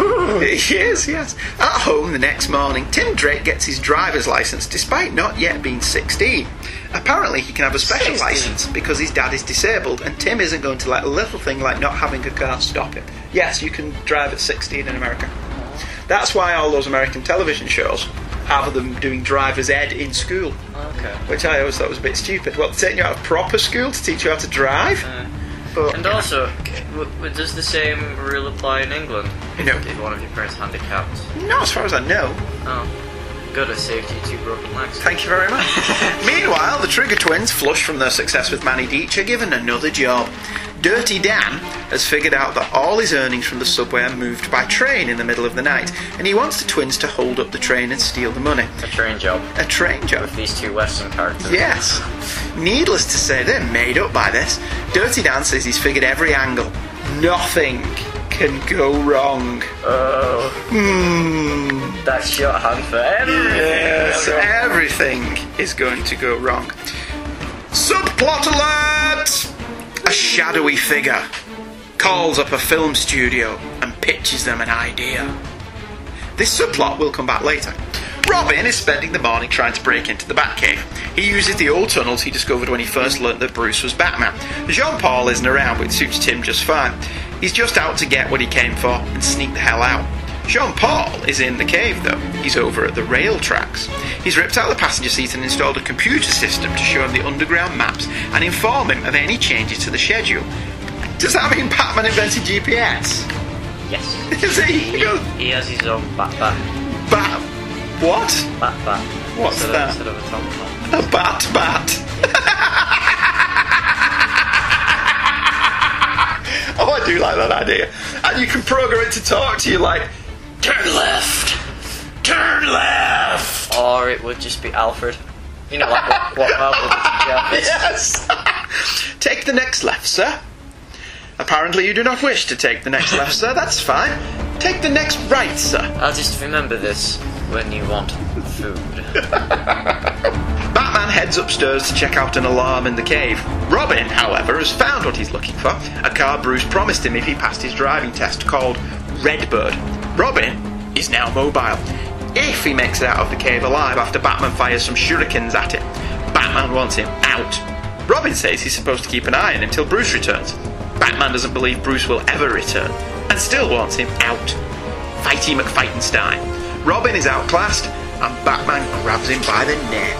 [SPEAKER 1] he is, yes. At home the next morning, Tim Drake gets his driver's license despite not yet being 16. Apparently, he can have a special
[SPEAKER 2] 16?
[SPEAKER 1] license because his dad is disabled, and Tim isn't going to let a little thing like not having a car stop him. Yes, you can drive at 16 in America. That's why all those American television shows have them doing driver's ed in school,
[SPEAKER 2] Okay.
[SPEAKER 1] which I always thought was a bit stupid. Well, taking you out of proper school to teach you how to drive? Uh, but,
[SPEAKER 2] And also, w- does the same rule apply in England?
[SPEAKER 1] No.
[SPEAKER 2] If one of your parents handicapped?
[SPEAKER 1] No, as far as I know.
[SPEAKER 2] Oh. Good, I saved you two broken legs.
[SPEAKER 1] Thank you very much. [laughs] Meanwhile, the Trigger twins, flushed from their success with Manny Deitch, are given another job. Dirty Dan has figured out that all his earnings from the subway are moved by train in the middle of the night, and he wants the twins to hold up the train and steal the money.
[SPEAKER 2] A train job.
[SPEAKER 1] A train job.
[SPEAKER 2] With These two Western characters.
[SPEAKER 1] Yes. Needless to say, they're made up by this. Dirty Dan says he's figured every angle. Nothing can go wrong.
[SPEAKER 2] Oh,
[SPEAKER 1] Hmm.
[SPEAKER 2] that's shorthand for everything.
[SPEAKER 1] Yes, everything is going to go wrong. Subplot alert! A shadowy figure calls up a film studio and pitches them an idea. This subplot will come back later. Robin is spending the morning trying to break into the Batcave. He uses the old tunnels he discovered when he first learnt that Bruce was Batman. Jean Paul isn't around, which suits Tim just fine. He's just out to get what he came for and sneak the hell out. Jean Paul is in the cave though. He's over at the rail tracks. He's ripped out the passenger seat and installed a computer system to show him the underground maps and inform him of any changes to the schedule. Does that mean Batman invented GPS?
[SPEAKER 2] Yes. [laughs]
[SPEAKER 1] Is he?
[SPEAKER 2] He, he has his own bat bat.
[SPEAKER 1] Bat. What?
[SPEAKER 2] Bat bat.
[SPEAKER 1] What's
[SPEAKER 2] instead
[SPEAKER 1] that?
[SPEAKER 2] Of, instead of a tom tom.
[SPEAKER 1] A bat bat. [laughs] oh, I do like that idea. And you can program it to talk to you like, turn left, turn left.
[SPEAKER 2] Or it would just be Alfred. You know, like what, what Marvel did to.
[SPEAKER 1] Yes. take the next left, sir. Apparently, you do not wish to take the next left, sir. That's fine. Take the next right, sir.
[SPEAKER 2] I'll just remember this when you want food. [laughs]
[SPEAKER 1] Batman heads upstairs to check out an alarm in the cave. Robin, however, has found what he's looking for a car Bruce promised him if he passed his driving test called Redbird. Robin is now mobile. If he makes it out of the cave alive after Batman fires some shurikens at him, Batman wants him out. Robin says he's supposed to keep an eye on him until Bruce returns. Batman doesn't believe Bruce will ever return and still wants him out. Fighty McFightenstein. Robin is outclassed and Batman grabs him by the neck.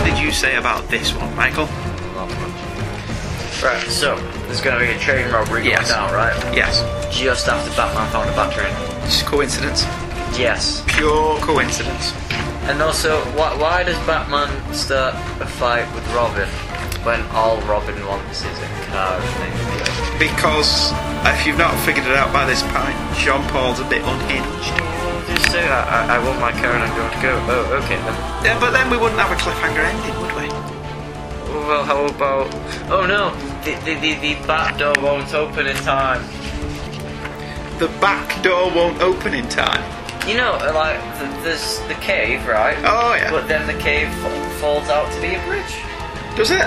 [SPEAKER 1] What did you say about this one, Michael?
[SPEAKER 2] Right, so there's going to be a train robbery
[SPEAKER 1] Yes.
[SPEAKER 2] going down, right?
[SPEAKER 1] Yes.
[SPEAKER 2] Just after Batman found a bat train.
[SPEAKER 1] Just coincidence.
[SPEAKER 2] Yes.
[SPEAKER 1] Pure coincidence.
[SPEAKER 2] And also, why, why does Batman start a fight with Robin when all Robin wants is a car thing?
[SPEAKER 1] Because if you've not figured it out by this point, Jean Paul's a bit unhinged.
[SPEAKER 2] Just say I, I, I want my car and I'm going to go. Oh, okay then.
[SPEAKER 1] Yeah, but then we wouldn't have a cliffhanger ending, would we?
[SPEAKER 2] Well, how about? Oh no, the the the, the back door won't open in time.
[SPEAKER 1] The back door won't open in time.
[SPEAKER 2] You know, like the, there's the cave, right?
[SPEAKER 1] Oh, yeah.
[SPEAKER 2] But then the cave fa- falls out to be a bridge.
[SPEAKER 1] Does it?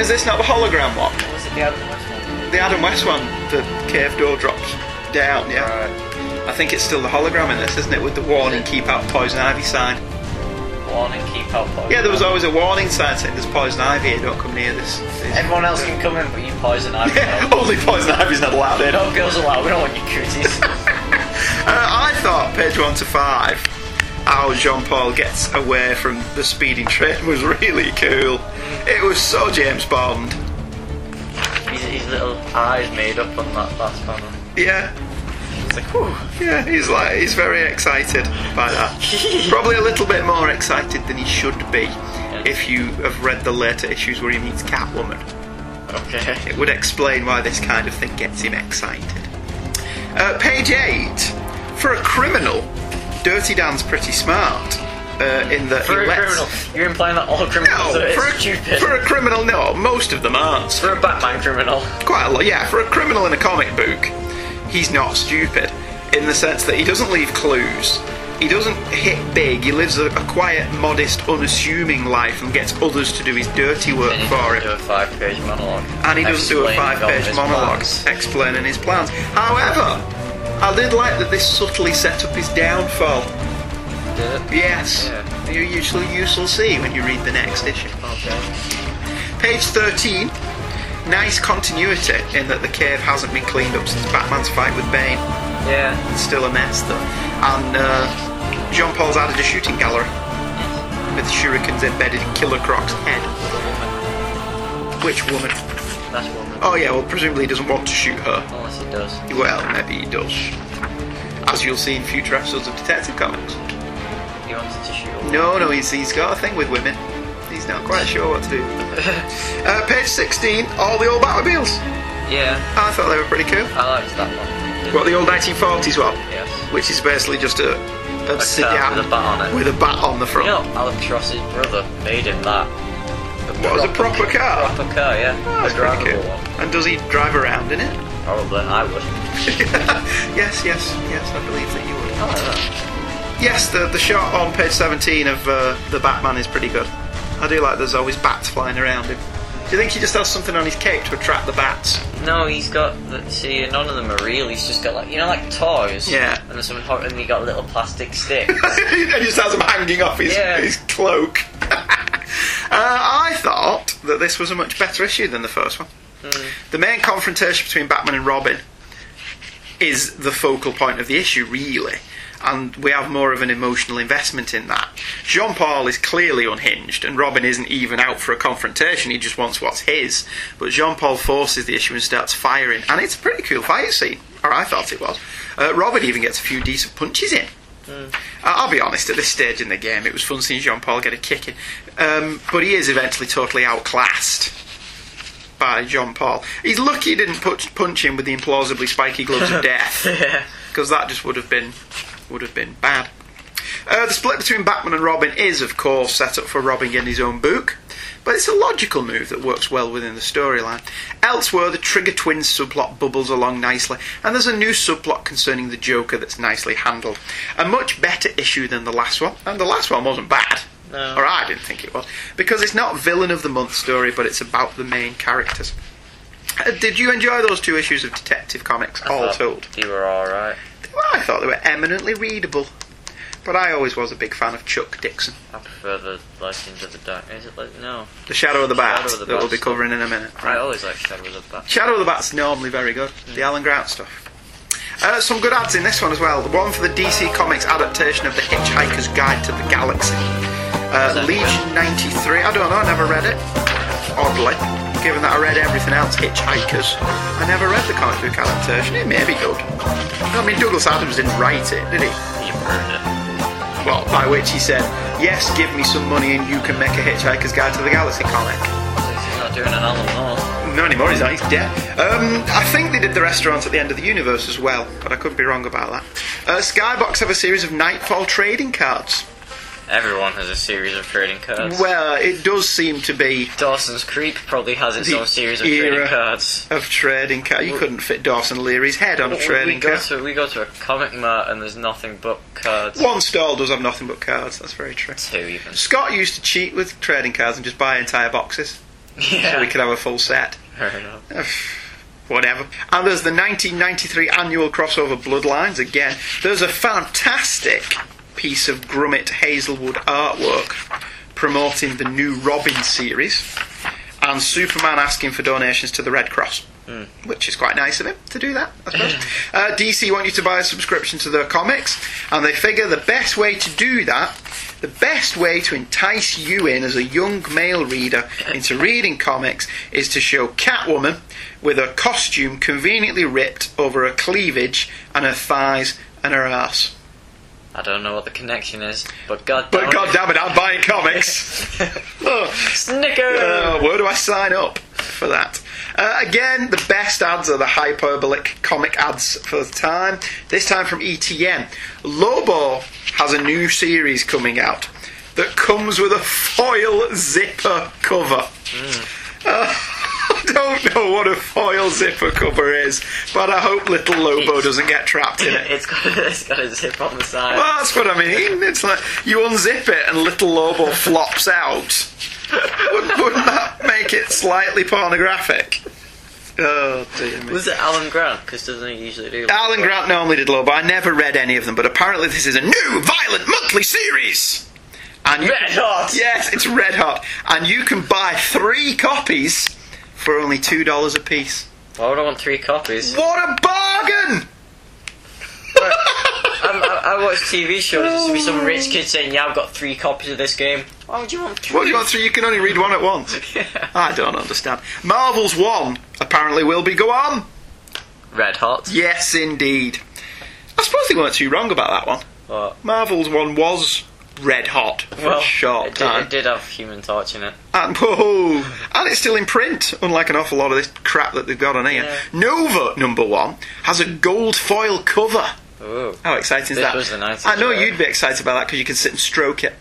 [SPEAKER 1] Is this not the hologram one?
[SPEAKER 2] was it the Adam West one?
[SPEAKER 1] The Adam West one, the cave door drops down, yeah.
[SPEAKER 2] Right.
[SPEAKER 1] I think it's still the hologram in this, isn't it? With the warning, keep out poison ivy sign.
[SPEAKER 2] Warning, keep out poison.
[SPEAKER 1] Yeah, there was always a warning sign saying there's poison ivy here, don't come near this.
[SPEAKER 2] Everyone else can come in, but you poison ivy.
[SPEAKER 1] Yeah, [laughs] only poison ivy's not allowed in.
[SPEAKER 2] No girls allowed. We don't want your cooties. [laughs]
[SPEAKER 1] Uh, I thought page one to five, how Jean Paul gets away from the speeding train [laughs] was really cool. It was so James Bond.
[SPEAKER 2] his, his little eyes made up on that last panel.
[SPEAKER 1] Yeah,
[SPEAKER 2] It's like, whew.
[SPEAKER 1] yeah, he's like he's very excited by that. [laughs] Probably a little bit more excited than he should be if you have read the later issues where he meets Catwoman.
[SPEAKER 2] Okay.
[SPEAKER 1] It would explain why this kind of thing gets him excited. Uh, page 8. For a criminal, Dirty Dan's pretty smart. Uh, in that
[SPEAKER 2] For a criminal, you're implying that all criminals
[SPEAKER 1] No,
[SPEAKER 2] are
[SPEAKER 1] for a,
[SPEAKER 2] stupid.
[SPEAKER 1] for a criminal, no, most of them aren't.
[SPEAKER 2] For a Batman criminal.
[SPEAKER 1] Quite a lot, yeah. For a criminal in a comic book, he's not stupid in the sense that he doesn't leave clues. He doesn't hit big. He lives a, a quiet, modest, unassuming life and gets others to do his dirty work
[SPEAKER 2] And he
[SPEAKER 1] for
[SPEAKER 2] doesn't
[SPEAKER 1] him.
[SPEAKER 2] do a five-page monologue.
[SPEAKER 1] and he doesn't do a five-page monologue
[SPEAKER 2] plans.
[SPEAKER 1] explaining his plans. However, I did like that this subtly set up his downfall.
[SPEAKER 2] Did it?
[SPEAKER 1] Yes,
[SPEAKER 2] Yeah.
[SPEAKER 1] you usually you shall see when you read the next issue.
[SPEAKER 2] Okay.
[SPEAKER 1] Page thirteen. Nice continuity in that the cave hasn't been cleaned up since Batman's fight with Bane.
[SPEAKER 2] Yeah.
[SPEAKER 1] It's still a mess though. And uh, Jean Paul's added a shooting gallery with shurikens embedded in Killer Croc's head. Woman. Which woman?
[SPEAKER 2] That's woman.
[SPEAKER 1] Oh yeah, well presumably he doesn't want to shoot her.
[SPEAKER 2] Unless he does.
[SPEAKER 1] Well, maybe he does. As you'll see in future episodes of Detective Comics.
[SPEAKER 2] He wanted to shoot her.
[SPEAKER 1] No, no, he's, he's got a thing with women. He's not quite sure what to do. [laughs] uh, page 16, all the old Batmobiles.
[SPEAKER 2] Yeah.
[SPEAKER 1] I thought they were pretty cool.
[SPEAKER 2] I liked that one.
[SPEAKER 1] What, the old 1940s one?
[SPEAKER 2] Yes.
[SPEAKER 1] Which is basically just a, a,
[SPEAKER 2] A
[SPEAKER 1] sedan
[SPEAKER 2] car with a bat on it.
[SPEAKER 1] with a bat on the front.
[SPEAKER 2] You know, Ross's brother made him that.
[SPEAKER 1] what was a proper car?
[SPEAKER 2] Proper car, yeah.
[SPEAKER 1] Oh, that's
[SPEAKER 2] a drivable
[SPEAKER 1] cool.
[SPEAKER 2] one.
[SPEAKER 1] And does he drive around in it? [laughs]
[SPEAKER 2] Probably, I would. [laughs]
[SPEAKER 1] yes, yes, yes, I believe that you would.
[SPEAKER 2] I like that.
[SPEAKER 1] Yes, the, the shot on page 17 of uh, the Batman is pretty good. I do like there's always bats flying around him. Do you think he just has something on his cape to attract the bats?
[SPEAKER 2] No, he's got. The, see, none of them are real. He's just got like you know, like toys.
[SPEAKER 1] Yeah.
[SPEAKER 2] And there's some hot, and he got little plastic sticks. [laughs]
[SPEAKER 1] And he just has them hanging off his,
[SPEAKER 2] Yeah.
[SPEAKER 1] his cloak. [laughs] uh, I thought that this was a much better issue than the first one. The main confrontation between Batman and Robin is the focal point of the issue, really. And we have more of an emotional investment in that. Jean Paul is clearly unhinged, and Robin isn't even out for a confrontation, he just wants what's his. But Jean Paul forces the issue and starts firing, and it's a pretty cool fight scene, or I thought it was. Uh, Robin even gets a few decent punches in. Uh, I'll be honest, at this stage in the game, it was fun seeing Jean Paul get a kick in. Um, but he is eventually totally outclassed by Jean Paul. He's lucky he didn't punch, punch him with the implausibly spiky gloves of [laughs] death,
[SPEAKER 2] yeah.
[SPEAKER 1] because that just would have been would have been bad. Uh, the split between Batman and Robin is, of course, set up for Robin getting his own book, but it's a logical move that works well within the storyline. Elsewhere, the Trigger Twins subplot bubbles along nicely, and there's a new subplot concerning the Joker that's nicely handled. A much better issue than the last one, and the last one wasn't bad.
[SPEAKER 2] No.
[SPEAKER 1] Or I didn't think it was, because it's not villain of the month story, but it's about the main characters. Uh, did you enjoy those two issues of Detective Comics, all told?
[SPEAKER 2] You were alright.
[SPEAKER 1] Well, I thought they were eminently readable. But I always was a big fan of Chuck Dixon.
[SPEAKER 2] I prefer the Legends of the Dark. Is it like no?
[SPEAKER 1] The Shadow of the Bat,
[SPEAKER 2] Shadow of the
[SPEAKER 1] that we'll
[SPEAKER 2] Bat
[SPEAKER 1] be covering in a minute.
[SPEAKER 2] I always like Shadow of the Bat.
[SPEAKER 1] Shadow of the Bat's normally very good. The Alan Grant stuff. Uh, some good ads in this one as well. The one for the DC Comics adaptation of The Hitchhiker's Guide to the Galaxy. Uh, Legion 93. I don't know, I never read it. Oddly. Given that I read everything else, Hitchhikers, I never read the comic book adaptation. It may be good. I mean, Douglas Adams didn't write it, did he?
[SPEAKER 2] You burned it.
[SPEAKER 1] Well, by which he said, Yes, give me some money and you can make a Hitchhiker's Guide to the Galaxy comic.
[SPEAKER 2] He's not doing an Alan Moore.
[SPEAKER 1] No anymore, he's not, he's dead. Um, I think they did the restaurant at the end of the universe as well, but I could be wrong about that. Uh, Skybox have a series of Knightfall trading cards.
[SPEAKER 2] Everyone has a series of trading cards.
[SPEAKER 1] Well, it does seem to be
[SPEAKER 2] Dawson's Creek probably has its own series of trading cards.
[SPEAKER 1] of trading cards. You couldn't fit Dawson Leery's head on a
[SPEAKER 2] we
[SPEAKER 1] trading
[SPEAKER 2] go
[SPEAKER 1] card.
[SPEAKER 2] to we go to a comic mart and there's nothing but cards.
[SPEAKER 1] One stall does have nothing but cards, that's very true.
[SPEAKER 2] Two even.
[SPEAKER 1] Scott used to cheat with trading cards and just buy entire boxes [laughs]
[SPEAKER 2] Yeah.
[SPEAKER 1] so we could have a full set.
[SPEAKER 2] Fair enough.
[SPEAKER 1] Whatever. And there's the 1993 annual crossover Bloodlines again. There's a fantastic piece of Grummett Hazlewood artwork promoting the new Robin series, and Superman asking for donations to the Red Cross. Which is quite nice of him to do that, I suppose. [clears throat] uh, DC want you to buy a subscription to their comics, and they figure the best way to do that, the best way to entice you in as a young male reader [laughs] into reading comics, is to show Catwoman with her costume conveniently ripped over her cleavage and her thighs and her ass.
[SPEAKER 2] I don't know what the connection is, but god
[SPEAKER 1] But
[SPEAKER 2] damn
[SPEAKER 1] god damn it, I'm buying comics. [laughs] oh.
[SPEAKER 2] Snicker!
[SPEAKER 1] Uh, where do I sign up for that? Uh, again, the best ads are the hyperbolic comic ads for the time. This time from ETN. Lobo has a new series coming out that comes with a foil zipper cover. Uh, I [laughs] don't know what a foil zipper cover is, but I hope little Lobo doesn't get trapped in it. [laughs]
[SPEAKER 2] it's got it's got a zip on the side.
[SPEAKER 1] Well, that's what I mean. It's like you unzip it and little Lobo flops out. Wouldn't, wouldn't that make it slightly pornographic? Oh dear me.
[SPEAKER 2] Was it Alan Grant? Because doesn't he usually do?
[SPEAKER 1] Alan Grant normally did Lobo. I never read any of them, but apparently this is a new violent monthly series. And you
[SPEAKER 2] Red hot.
[SPEAKER 1] Yes, it's red hot, and you can buy three copies for only two dollars a piece.
[SPEAKER 2] Why would I want three copies?
[SPEAKER 1] What a bargain!
[SPEAKER 2] I, [laughs] I, I watch TV shows. There's to be some rich kid saying, "Yeah, I've got three copies of this game." Why would you want three?
[SPEAKER 1] What do you want three? You can only read one at once. [laughs] I don't understand. Marvel's one apparently will be go on.
[SPEAKER 2] Red hot.
[SPEAKER 1] Yes, indeed. I suppose they weren't too wrong about that one.
[SPEAKER 2] What?
[SPEAKER 1] Marvel's one was red hot for
[SPEAKER 2] Well,
[SPEAKER 1] a short
[SPEAKER 2] it did,
[SPEAKER 1] time.
[SPEAKER 2] it did have Human Torch in it.
[SPEAKER 1] And, whoa, and it's still in print, unlike an awful lot of this crap that they've got on here.
[SPEAKER 2] Yeah.
[SPEAKER 1] Nova, number one, has a gold foil cover.
[SPEAKER 2] Ooh.
[SPEAKER 1] How exciting is that? I know
[SPEAKER 2] right?
[SPEAKER 1] you'd be excited about that because you can sit and stroke it.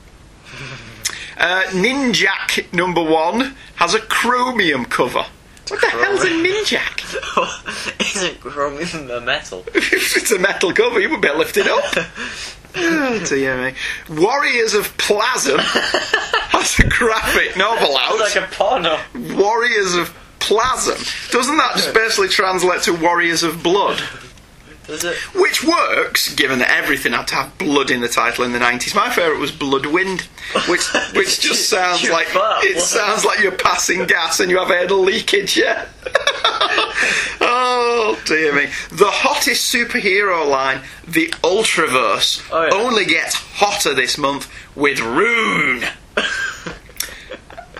[SPEAKER 1] [laughs] uh, Ninjak number one has a chromium cover. What the hell's a Ninjak? [laughs]
[SPEAKER 2] Isn't chromium the metal? [laughs]
[SPEAKER 1] if it's a metal cover, you would better lift it up. [laughs] oh, dear me. Warriors of Plasm. [laughs] That's a graphic novel out.
[SPEAKER 2] It's like a porno.
[SPEAKER 1] Warriors of Plasm. Doesn't that just basically translate to Warriors of Blood?
[SPEAKER 2] Does it?
[SPEAKER 1] Which works, given that everything had to have blood in the title in the 90s. My favourite was Bloodwind, which [laughs] which just sounds like it sounds like you're passing gas and you have anal leakage, yeah. [laughs] oh dear me! The hottest superhero line, the Ultraverse,
[SPEAKER 2] Oh, yeah.
[SPEAKER 1] only gets hotter this month with Rune. [laughs]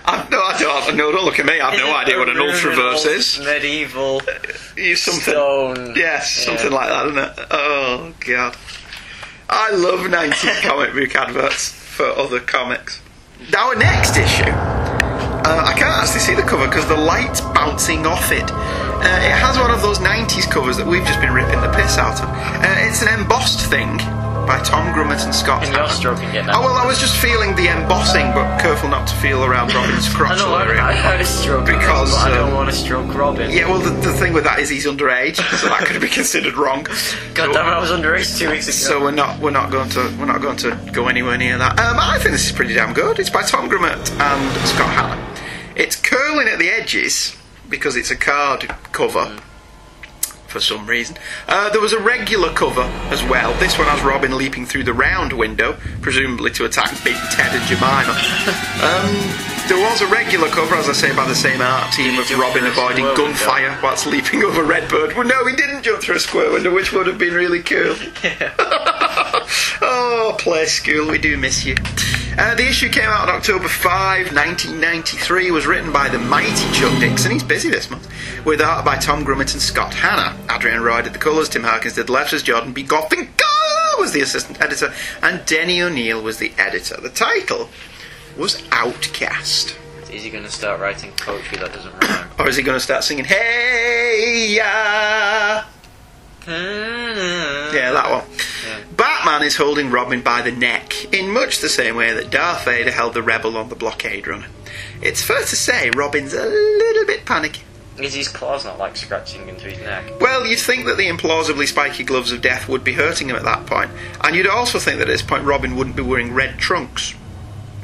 [SPEAKER 1] I've no, I don't, no, don't look at me. I've no idea what an Ultraverse is.
[SPEAKER 2] Medieval [laughs]
[SPEAKER 1] You something.
[SPEAKER 2] stone.
[SPEAKER 1] Yes,
[SPEAKER 2] Yeah.
[SPEAKER 1] something like that, isn't it? Oh god. I love 90s [laughs] comic book adverts for other comics. Our next issue. Uh, I can't actually see the cover because the light's bouncing off it. Uh, it has one of those 90s covers that we've just been ripping the piss out of. Uh, it's an embossed thing by Tom Grummett and Scott
[SPEAKER 2] And you're stroking it now.
[SPEAKER 1] Oh, well, I was just feeling the embossing, but careful not to feel around Robin's [laughs] crotch
[SPEAKER 2] I,
[SPEAKER 1] area.
[SPEAKER 2] I had a stroke
[SPEAKER 1] Because,
[SPEAKER 2] but I don't
[SPEAKER 1] um,
[SPEAKER 2] want to stroke Robin.
[SPEAKER 1] Yeah, well, the, the thing with that is he's underage, so that could be [laughs] considered wrong.
[SPEAKER 2] God damn it, I was underage two weeks ago.
[SPEAKER 1] So we're not we're not going to we're not going to go anywhere near that. Um, I think this is pretty damn good. It's by Tom Grummett and Scott Hanna. It's curling at the edges because it's a card cover. For some reason, uh, there was a regular cover as well. This one has Robin leaping through the round window, presumably to attack Big Ted and Jemima. [laughs] Um, there was a regular cover, as I say, by the same art team of Robin avoiding
[SPEAKER 2] square window?
[SPEAKER 1] gunfire whilst leaping [laughs] over Redbird. Well, no, he didn't jump through a square window, which would have been really cool. [laughs] oh, play school, we do miss you. Uh, the issue came out on October 5, 1993, was written by the mighty Chuck Dixon. He's busy this month. With art by Tom Grummett and Scott Hanna. Adrienne Roy did the colours, Tim Harkins did the letters, Jordan B. Goffin was the assistant editor, and Denny O'Neil was the editor. The title was Outcast.
[SPEAKER 2] Is he going to start writing poetry that doesn't rhyme?
[SPEAKER 1] Or is he going to start singing, Hey Ya?
[SPEAKER 2] yeah,
[SPEAKER 1] Yeah, that one. Batman is holding Robin by the neck in much the same way that Darth Vader held the rebel on the blockade runner. It's fair to say Robin's a little bit panicky.
[SPEAKER 2] Is his claws not like scratching into his neck?
[SPEAKER 1] Well, you'd think that the implausibly spiky gloves of death would be hurting him at that point, and you'd also think that at this point Robin wouldn't be wearing red trunks.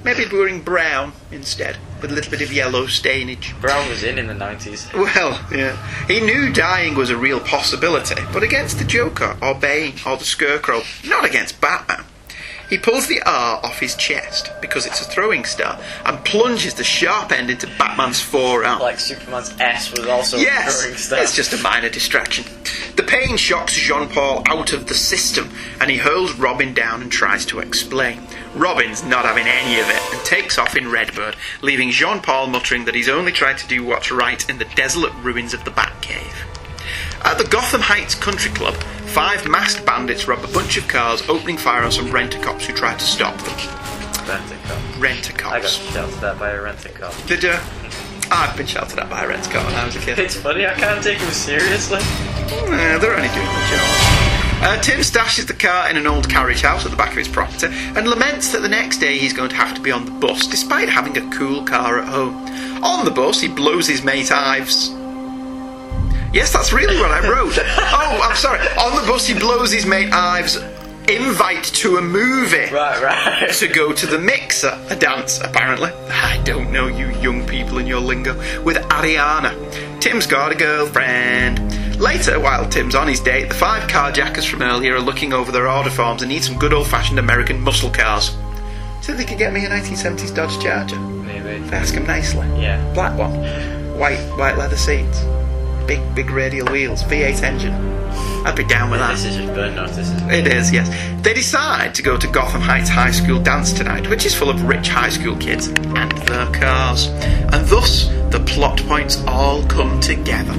[SPEAKER 1] Maybe he'd be wearing brown instead, with a little bit of yellow stainage.
[SPEAKER 2] Brown was in in the 90s.
[SPEAKER 1] Well, yeah. He knew dying was a real possibility, but against the Joker, or Bane, or the Scarecrow, not against Batman. He pulls the R off his chest because it's a throwing star and plunges the sharp end into Batman's forearm.
[SPEAKER 2] Like Superman's S was also
[SPEAKER 1] Yes,
[SPEAKER 2] throwing stuff.
[SPEAKER 1] it's just a minor distraction. The pain shocks Jean Paul out of the system and he hurls Robin down and tries to explain. Robin's not having any of it and takes off in Redbird, leaving Jean Paul muttering that he's only tried to do what's right in the desolate ruins of the Batcave. At the Gotham Heights Country Club, five masked bandits rob a bunch of cars, opening fire on some rent-a-cops who try to stop them.
[SPEAKER 2] Rent-a-car. I got
[SPEAKER 1] Rent-a-cops.
[SPEAKER 2] shouted at by a rent-a-car.
[SPEAKER 1] Did you? I've been shouted at by a rent-a-car when I was a kid.
[SPEAKER 2] It's funny, I can't take them seriously.
[SPEAKER 1] Eh, they're only doing the job. Uh, Tim stashes the car in an old carriage house at the back of his property and laments that the next day he's going to have to be on the bus despite having a cool car at home. On the bus, he blows his mate Ives. Yes, that's really what I wrote. [laughs] oh, I'm sorry. On the bus, he blows his mate Ives' invite to a movie
[SPEAKER 2] Right, right.
[SPEAKER 1] to go to the mixer, a dance apparently. I don't know you young people and your lingo. With Ariana. Tim's got a girlfriend. Later, while Tim's on his date, the five carjackers from earlier are looking over their order forms and need some good old fashioned American muscle cars. So they could get me a 1970s Dodge Charger.
[SPEAKER 2] Maybe.
[SPEAKER 1] If I ask them nicely.
[SPEAKER 2] Yeah.
[SPEAKER 1] Black one. White white leather seats. Big big radial wheels. V8 engine. I'd be down with that.
[SPEAKER 2] This is just burn notice. isn't
[SPEAKER 1] It
[SPEAKER 2] it?
[SPEAKER 1] is, yes. They decide to go to Gotham Heights High School dance tonight, which is full of rich high school kids and their cars. And thus, the plot points all come together.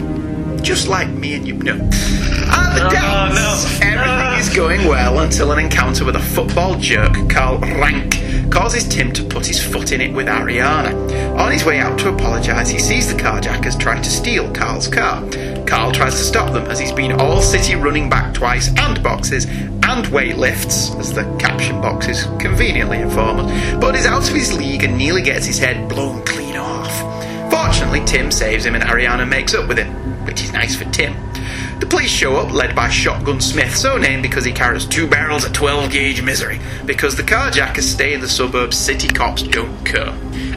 [SPEAKER 1] Just like me and you. No. At the dance,
[SPEAKER 2] no,
[SPEAKER 1] everything
[SPEAKER 2] no.
[SPEAKER 1] is going well until an encounter with a football jerk, Carl Rank, causes Tim to put his foot in it with Ariana. On his way out to apologise, he sees the carjackers trying to steal Carl's car. Carl tries to stop them as he's been all city running back twice and boxes and weightlifts, as the caption boxes conveniently inform us, but is out of his league and nearly gets his head blown clean off. Fortunately, Tim saves him and Ariana makes up with him, which is nice for Tim. The police show up, led by Shotgun Smith, so named because he carries two barrels of 12 gauge misery. Because the carjackers stay in the suburbs, city cops don't care.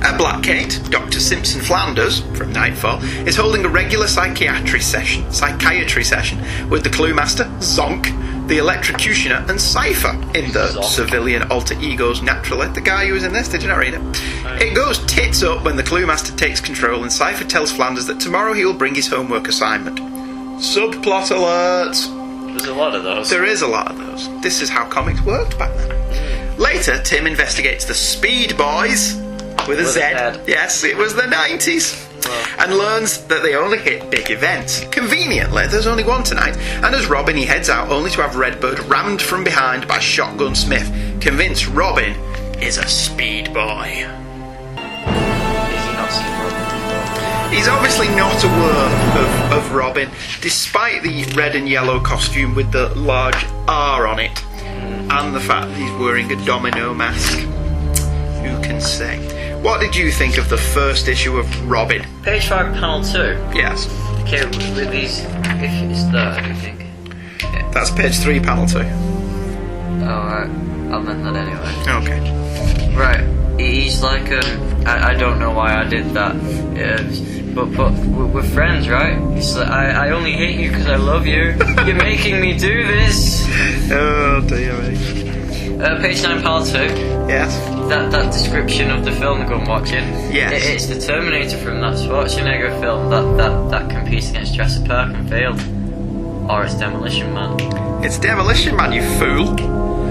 [SPEAKER 1] At Blackgate, Dr. Simpson Flanders, from Knightfall, is holding a regular psychiatry session, psychiatry session with the cluemaster, Zonk, the electrocutioner, and Cypher in the
[SPEAKER 2] Zonk.
[SPEAKER 1] civilian alter egos naturally. The guy who was in this, did you not read it? It goes tits up when the cluemaster takes control and Cypher tells Flanders that tomorrow he will bring his homework assignment. Subplot alert!
[SPEAKER 2] There's a lot of those.
[SPEAKER 1] There is a lot of those. This is how comics worked back then. Hmm. Later, Tim investigates the Speed Boyz with a
[SPEAKER 2] With
[SPEAKER 1] Z. Yes, it was the 90s.
[SPEAKER 2] Well.
[SPEAKER 1] And learns that they only hit big events. Conveniently, there's only one tonight, and as Robin, he heads out only to have Redbird rammed from behind by Shotgun Smith, convinced Robin is a speed boy. He's obviously not aware of, of Robin, despite the red and yellow costume with the large R on it, and the fact that he's wearing a domino mask. Who can say? What did you think of the first issue of Robin?
[SPEAKER 2] Page 5, panel 2.
[SPEAKER 1] Yes,
[SPEAKER 2] Okay, with these. If it's there, I think.
[SPEAKER 1] that's page three, panel two.
[SPEAKER 2] Alright, I'll amend that anyway.
[SPEAKER 1] Okay.
[SPEAKER 2] Right, he's like, um, I, I don't know why I did that. Uh, but but we're, friends, right? He's like, I, I only hate you because I love you. You're making me do this. [laughs]
[SPEAKER 1] Oh dear me.
[SPEAKER 2] Uh, page 9, part 2.
[SPEAKER 1] Yes.
[SPEAKER 2] That that description of the film go and watch it.
[SPEAKER 1] Yes.
[SPEAKER 2] It, it's the Terminator from that Schwarzenegger film that, that, that competes against Jurassic Park and failed. Or it's Demolition Man.
[SPEAKER 1] It's Demolition Man, you fool.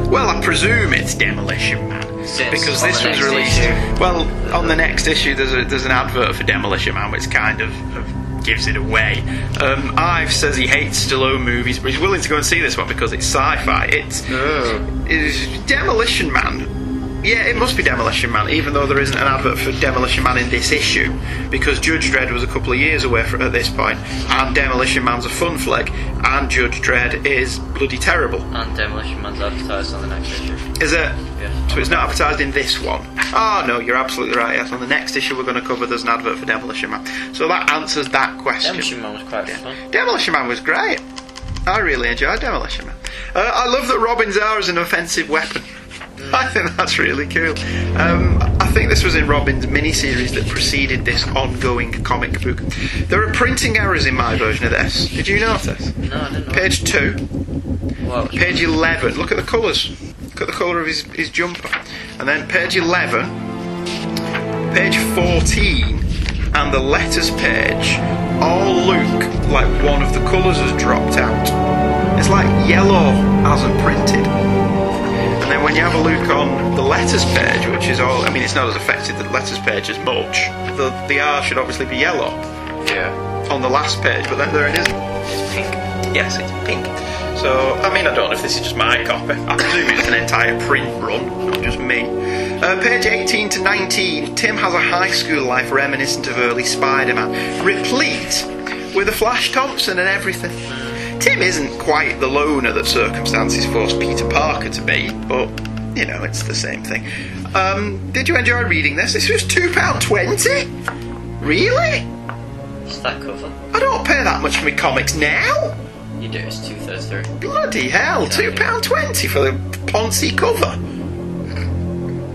[SPEAKER 1] Well, I presume it's Demolition Man.
[SPEAKER 2] Since
[SPEAKER 1] because this was released.
[SPEAKER 2] issue.
[SPEAKER 1] Well, on the next issue, there's a, there's an advert for Demolition Man, which kind of, of gives it away. Um, Ives says he hates Stallone movies, but he's willing to go and see this one because it's sci-fi. It's, it's Demolition Man. Yeah, it must be Demolition Man, even though there isn't an advert for Demolition Man in this issue, because Judge Dredd was a couple of years away from, at this point, and Demolition Man's a fun flick, and Judge Dredd is bloody terrible.
[SPEAKER 2] And Demolition Man's advertised on the next issue.
[SPEAKER 1] Is it?
[SPEAKER 2] Yeah.
[SPEAKER 1] So it's not advertised in this one. Oh no, you're absolutely right. Yes, on the next issue we're going to cover, there's an advert for Demolition Man. So that answers that question.
[SPEAKER 2] Demolition Man was quite fun.
[SPEAKER 1] Demolition Man was great. I really enjoyed Demolition Man. Uh, I love that Robin's R is an offensive weapon. [laughs] I think that's really cool. Um, I think this was in Robin's miniseries that preceded this ongoing comic book. There are printing errors in my version of this. Did you notice?
[SPEAKER 2] No, I didn't know.
[SPEAKER 1] Page two,
[SPEAKER 2] What?
[SPEAKER 1] page eleven. Look at the colours. Look at the colour of his, his jumper. And then page 11, page 14, and the letters page all look like one of the colours has dropped out. It's like yellow hasn't printed. And then when you have a look on the letters page, which is all, I mean, it's not as affected the letters page as much. The the R should obviously be yellow
[SPEAKER 2] Yeah.
[SPEAKER 1] on the last page, but then there it isn't.
[SPEAKER 2] It's pink.
[SPEAKER 1] Yes, it's pink. So, I mean, I don't know if this is just my copy. I presume it's an entire print run, not just me. Uh, page 18 to 19. Tim has a high school life reminiscent of early Spider Man, replete with a Flash Thompson and everything. Tim isn't quite the loner that circumstances forced Peter Parker to be, but, you know, it's the same thing. Um, did you enjoy reading this? This was £2.20? Really?
[SPEAKER 2] It's that cover.
[SPEAKER 1] I don't pay that much for my comics now.
[SPEAKER 2] Do. It's two thirds through.
[SPEAKER 1] Bloody hell, two pound twenty for the Ponzi cover.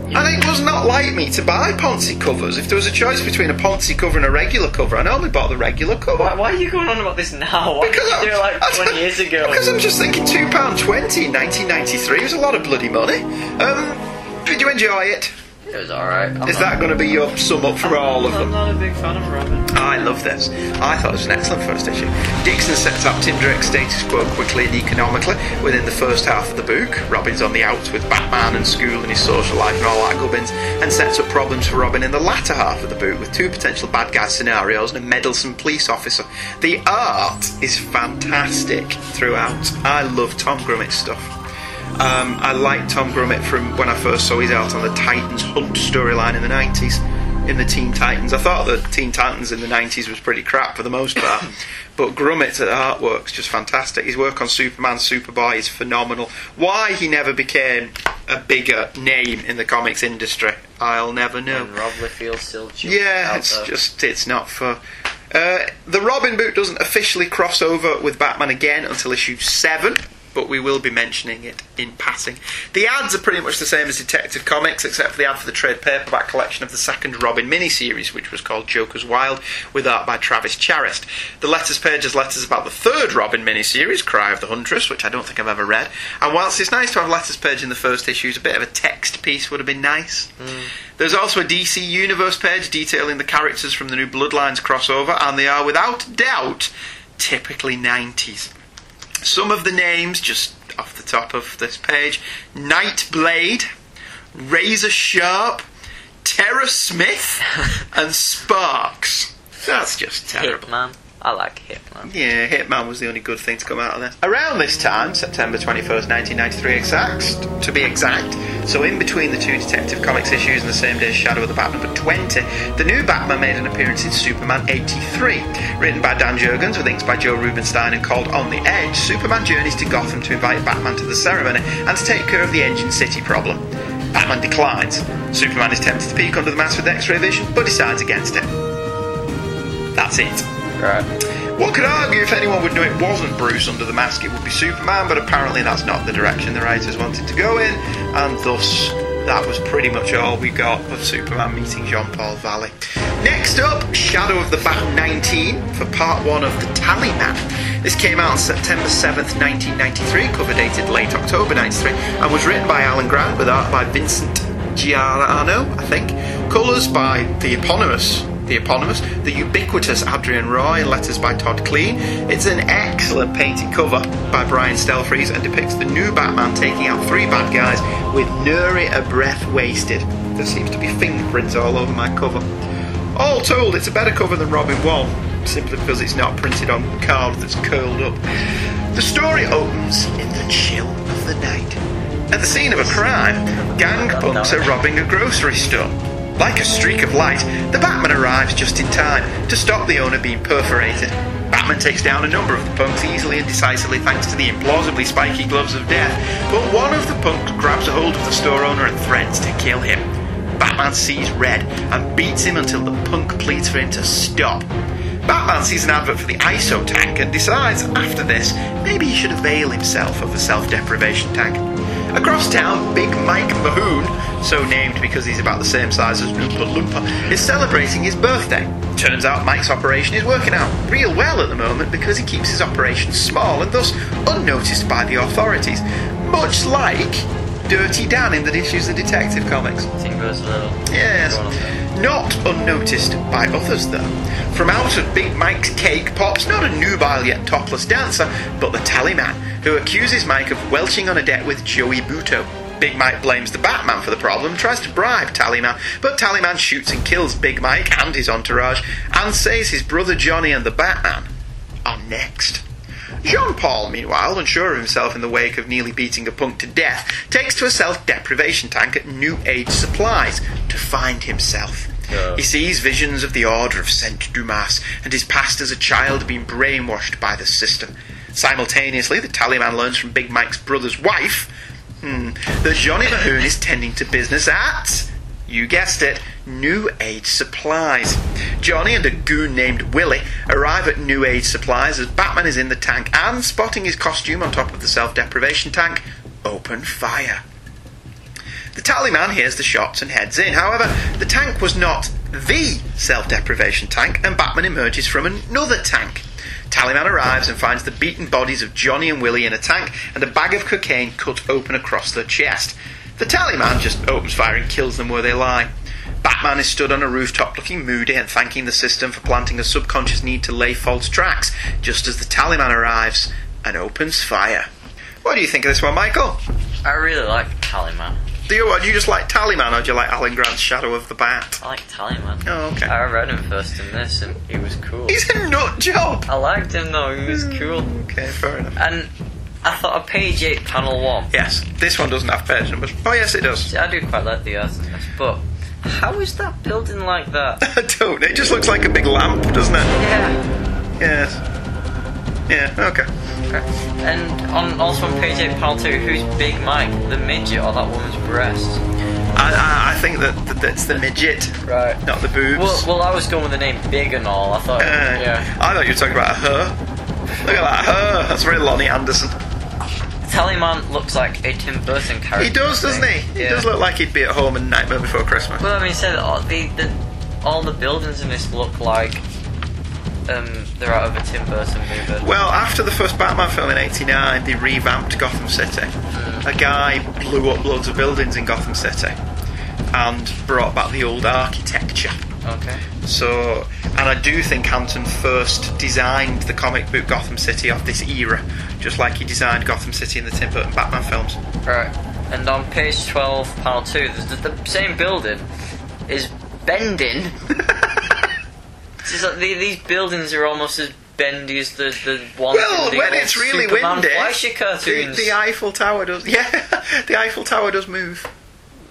[SPEAKER 1] And it was not like me to buy Ponzi covers. If there was a choice between a Ponzi cover and a regular cover, I normally bought the regular cover.
[SPEAKER 2] Why, why are you going on about this now? Why
[SPEAKER 1] Because
[SPEAKER 2] did you do it like
[SPEAKER 1] I'm-
[SPEAKER 2] 20 years ago? [laughs]
[SPEAKER 1] Because I'm just thinking two pound twenty in nineteen ninety three was a lot of bloody money. Um, did you enjoy it?
[SPEAKER 2] It was alright.
[SPEAKER 1] Is that going to be your sum up for all of them?
[SPEAKER 2] I'm
[SPEAKER 1] them?
[SPEAKER 2] not a big fan of Robin.
[SPEAKER 1] I love this. I thought it was an excellent first issue. Dixon sets up Tim Drake's status quo quickly and economically within the first half of the book. Robin's on the outs with Batman and school and his social life and all that gubbins, and sets up problems for Robin in the latter half of the book with two potential bad guy scenarios and a meddlesome police officer. The art is fantastic throughout. I love Tom Grummett's stuff. Um, I liked Tom Grummett from when I first saw his art on the Titans Hunt storyline in the 90s, in the Teen Titans. I thought the Teen Titans in the 90s was pretty crap for the most part, [coughs] but Grummett's artwork's just fantastic. His work on Superman, Superboy is phenomenal. Why he never became a bigger name in the comics industry, I'll never know.
[SPEAKER 2] And Rob Liefeld still
[SPEAKER 1] Yeah, it's
[SPEAKER 2] there.
[SPEAKER 1] just it's not for. Uh, the Robin boot doesn't officially cross over with Batman again until issue seven, but we will be mentioning it in passing. The ads are pretty much the same as Detective Comics, except for the ad for the trade paperback collection of the second Robin miniseries, which was called Joker's Wild, with art by Travis Charest. The letters page has letters about the third Robin miniseries, Cry of the Huntress, which I don't think I've ever read. And whilst it's nice to have letters page in the first issues, a bit of a text piece would have been nice. Mm. There's also a DC Universe page detailing the characters from the new Bloodlines crossover, and they are without doubt typically 90s. Some of the names, just off the top of this page Nightblade, Razor Sharp, Terrorsmith, [laughs] and Sparx. That's just terrible.
[SPEAKER 2] Hitman. I like Hitman.
[SPEAKER 1] Yeah, Hitman was the only good thing to come out of this. Around this time, September 21st, 1993 exact, to be exact, so in between the two Detective Comics issues and the same day as Shadow of the Bat number 20, the new Batman made an appearance in Superman 83. Written by Dan Jurgens with inks by Joe Rubinstein and called On the Edge, Superman journeys to Gotham to invite Batman to the ceremony and to take care of the Engine City problem. Batman declines. Superman is tempted to peek under the mask with X-ray vision, but decides against it. That's it.
[SPEAKER 2] Right.
[SPEAKER 1] One could argue if anyone would know it wasn't Bruce under the mask, it would be Superman, but apparently that's not the direction the writers wanted to go in, and thus that was pretty much all we got of Superman meeting Jean Paul Valley. Next up, Shadow of the Bat 19 for part one of The Tally Man. This came out on September 7th, 1993, cover dated late October 93, and was written by Alan Grant with art by Vincent Giarrano, I think. Colours by the eponymous the eponymous, the ubiquitous Adrienne Roy, letters by Todd Klein. It's an excellent painted cover by Brian Stelfreeze and depicts the new Batman taking out three bad guys with nary a breath wasted. There seems to be fingerprints all over my cover. All told, it's a better cover than Robin 1, simply because it's not printed on card that's curled up. The story opens in the chill of the night. At the scene of a crime, gang punks are robbing a grocery store. Like a streak of light, the Batman arrives just in time to stop the owner being perforated. Batman takes down a number of the punks easily and decisively thanks to the implausibly spiky gloves of death, but one of the punks grabs a hold of the store owner and threatens to kill him. Batman sees red and beats him until the punk pleads for him to stop. Batman sees an advert for the ISO tank and decides, after this, maybe he should avail himself of a self deprivation tank. Across town, Big Mike Mahoon, so named because he's about the same size as Oompa Loompa, is celebrating his birthday. Turns out Mike's operation is working out real well at the moment because he keeps his operation small and thus unnoticed by the authorities. Much like Dirty Dan in the issues of Detective Comics.
[SPEAKER 2] Little.
[SPEAKER 1] Yes. Not unnoticed by others, though. From out of Big Mike's cake pops not a nubile yet topless dancer, but the Tallyman, who accuses Mike of welching on a debt with Joey Buto. Big Mike blames the Batman for the problem, tries to bribe Tallyman, but Tallyman shoots and kills Big Mike and his entourage, and says his brother Johnny and the Batman are next. Jean Paul, meanwhile, unsure of himself in the wake of nearly beating a punk to death, takes to a self deprivation tank at New Age Supplies to find himself.
[SPEAKER 2] Yeah.
[SPEAKER 1] He sees visions of the Order of Saint Dumas and his past as a child being brainwashed by the system. Simultaneously, the Tallyman learns from Big Mike's brother's wife hmm, that Johnny Mahoon is tending to business at, you guessed it, New Age Supplies. Johnny and a goon named Willie arrive at New Age Supplies as Batman is in the tank and, spotting his costume on top of the self deprivation tank, open fire. The Tallyman hears the shots and heads in. However, the tank was not the self deprivation tank, and Batman emerges from another tank. Tallyman arrives and finds the beaten bodies of Johnny and Willie in a tank and a bag of cocaine cut open across their chest. The Tallyman just opens fire and kills them where they lie. Batman is stood on a rooftop looking moody and thanking the system for planting a subconscious need to lay false tracks just as the Tallyman arrives and opens fire. What do you think of this one, Michael?
[SPEAKER 2] I really like Tallyman.
[SPEAKER 1] Do you what? Do you just like Tallyman or do you like Alan Grant's Shadow of the Bat?
[SPEAKER 2] I like Tallyman.
[SPEAKER 1] Oh, okay.
[SPEAKER 2] I read him first in this, and he was cool.
[SPEAKER 1] He's a nut job.
[SPEAKER 2] I liked him though. He was mm, cool.
[SPEAKER 1] Okay, fair enough.
[SPEAKER 2] And I thought a page eight, panel one.
[SPEAKER 1] Yes, this one doesn't have page numbers. Oh, yes, it does.
[SPEAKER 2] See, I do quite like the art in this, but how is that building like that? [laughs]
[SPEAKER 1] I don't. It just looks like a big lamp, doesn't it?
[SPEAKER 2] yeah.
[SPEAKER 1] Yes. Yeah. Okay.
[SPEAKER 2] Okay. And on also on page eight, panel two, who's Big Mike, the midget, or that woman's breast?
[SPEAKER 1] I, I, I think that, that that's the midget,
[SPEAKER 2] Right.
[SPEAKER 1] not the boobs.
[SPEAKER 2] Well, well, I was going with the name Big and all. I thought,
[SPEAKER 1] Uh,
[SPEAKER 2] yeah.
[SPEAKER 1] I thought you were talking about her. Look at that her. That's very Loni Anderson.
[SPEAKER 2] Tallyman looks like a Tim Burton character.
[SPEAKER 1] He does, doesn't he? He
[SPEAKER 2] Yeah.
[SPEAKER 1] does look like he'd be at home in Nightmare Before Christmas.
[SPEAKER 2] Well, I mean, said all the, the all the buildings in this look like um they're out of a Tim Burton movie.
[SPEAKER 1] Well, after the first Batman film in '89, they revamped Gotham City. A guy blew up loads of buildings in Gotham City and brought back the old architecture.
[SPEAKER 2] Okay.
[SPEAKER 1] So, and I do think Anton Furst designed the comic book Gotham City of this era, just like he designed Gotham City in the Tim Burton Batman films.
[SPEAKER 2] Right. And on page twelve, panel two, the, the, the same building is bending. [laughs] just like the, these buildings are almost as bendy as the the one.
[SPEAKER 1] Well,
[SPEAKER 2] the
[SPEAKER 1] when it's really
[SPEAKER 2] Superman
[SPEAKER 1] windy,
[SPEAKER 2] Fleischer
[SPEAKER 1] the,
[SPEAKER 2] cartoons.
[SPEAKER 1] the Eiffel Tower does. [laughs] Yeah, the Eiffel Tower does move,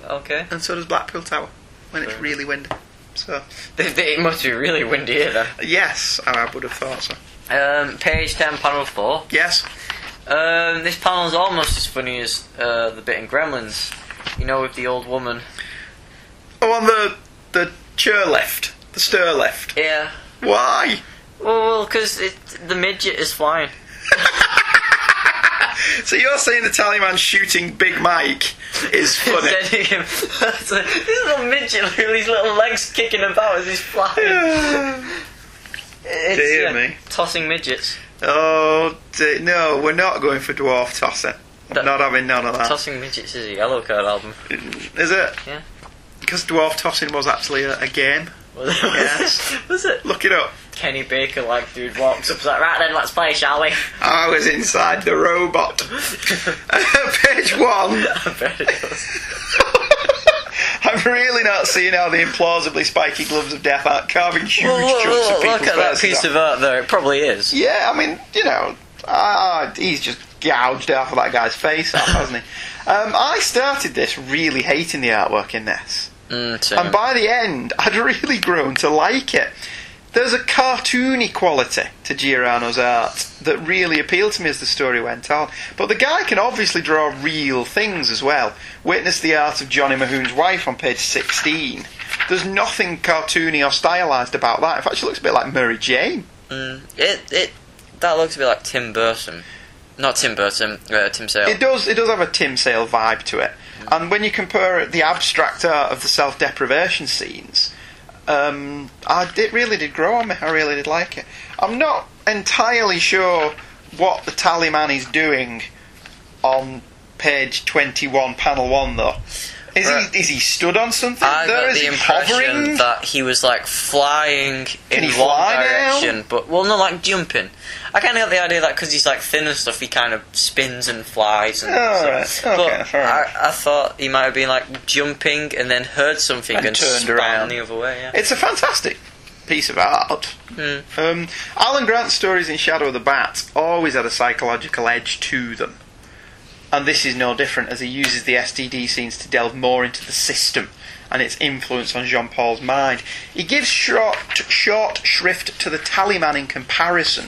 [SPEAKER 2] okay.
[SPEAKER 1] and so does Blackpool Tower when it's really windy. So,
[SPEAKER 2] it must be really windy here then.
[SPEAKER 1] yes, I would have thought so.
[SPEAKER 2] Um, page 10, panel 4.
[SPEAKER 1] Yes.
[SPEAKER 2] Um, this panel is almost as funny as uh, the bit in Gremlins. You know, with the old woman.
[SPEAKER 1] Oh, on the the chair left, the stair left.
[SPEAKER 2] Yeah.
[SPEAKER 1] Why?
[SPEAKER 2] Well, because the midget is flying. [laughs]
[SPEAKER 1] So you're saying the Tallyman shooting Big Mike is [laughs] funny?
[SPEAKER 2] This little midget with his little legs kicking about as he's flying. It's,
[SPEAKER 1] Dear
[SPEAKER 2] yeah,
[SPEAKER 1] me.
[SPEAKER 2] Tossing midgets.
[SPEAKER 1] oh no, we're not going for dwarf tossing.
[SPEAKER 2] That-
[SPEAKER 1] not having none of that.
[SPEAKER 2] Tossing midgets is a yellow card album.
[SPEAKER 1] Is it?
[SPEAKER 2] Yeah.
[SPEAKER 1] Because dwarf tossing was actually a, a game.
[SPEAKER 2] Was. [laughs] Was it?
[SPEAKER 1] Look it up.
[SPEAKER 2] Kenny Baker, like, dude, walks up, like, right then, let's play, shall we?
[SPEAKER 1] I was inside the robot. [laughs] [laughs] Page one.
[SPEAKER 2] I bet it does.
[SPEAKER 1] I'm really not seeing how the implausibly spiky gloves of death aren't carving huge
[SPEAKER 2] Well,
[SPEAKER 1] chunks of people's
[SPEAKER 2] look at that piece of art though. It probably is.
[SPEAKER 1] Yeah, I mean, you know, uh, he's just gouged half of that guy's face off, hasn't he? Um, I started this really hating the artwork in this.
[SPEAKER 2] Mm.
[SPEAKER 1] And by the end, [laughs] I'd really grown to like it. There's a cartoony quality to Giordano's art that really appealed to me as the story went on. But the guy can obviously draw real things as well. Witness the art of Johnny Mahoon's wife on page 16. There's nothing cartoony or stylised about that. In fact, she looks a bit like Mary Jane.
[SPEAKER 2] Mm, it it that looks a bit like Tim Burton, not Tim Burton, uh, Tim Sale.
[SPEAKER 1] It does. It does have a Tim Sale vibe to it. And when you compare the abstract art of the self-deprivation scenes, um, I, it really did grow on me. I really did like it. I'm not entirely sure what the Tallyman is doing on page 21, panel 1, though. Is
[SPEAKER 2] Right.
[SPEAKER 1] he is he stood on something?
[SPEAKER 2] I
[SPEAKER 1] there?
[SPEAKER 2] got
[SPEAKER 1] Is
[SPEAKER 2] the
[SPEAKER 1] he
[SPEAKER 2] impression
[SPEAKER 1] hovering?
[SPEAKER 2] that he was like flying
[SPEAKER 1] Can
[SPEAKER 2] in one
[SPEAKER 1] fly now?
[SPEAKER 2] direction, but well, not like jumping. I kind of got the idea that because he's like thin and stuff, he kind of spins and flies. And
[SPEAKER 1] Alright,
[SPEAKER 2] stuff.
[SPEAKER 1] okay,
[SPEAKER 2] but. I, I thought he might have been like jumping and then heard something
[SPEAKER 1] And
[SPEAKER 2] and,
[SPEAKER 1] turned around.
[SPEAKER 2] the other way. Yeah.
[SPEAKER 1] It's a fantastic piece of art.
[SPEAKER 2] Hmm.
[SPEAKER 1] Um, Alan Grant's stories in Shadow of the Bat always had a psychological edge to them. And this is no different as he uses the STD scenes to delve more into the system and its influence on Jean Paul's mind. He gives short, short shrift to the Tallyman in comparison,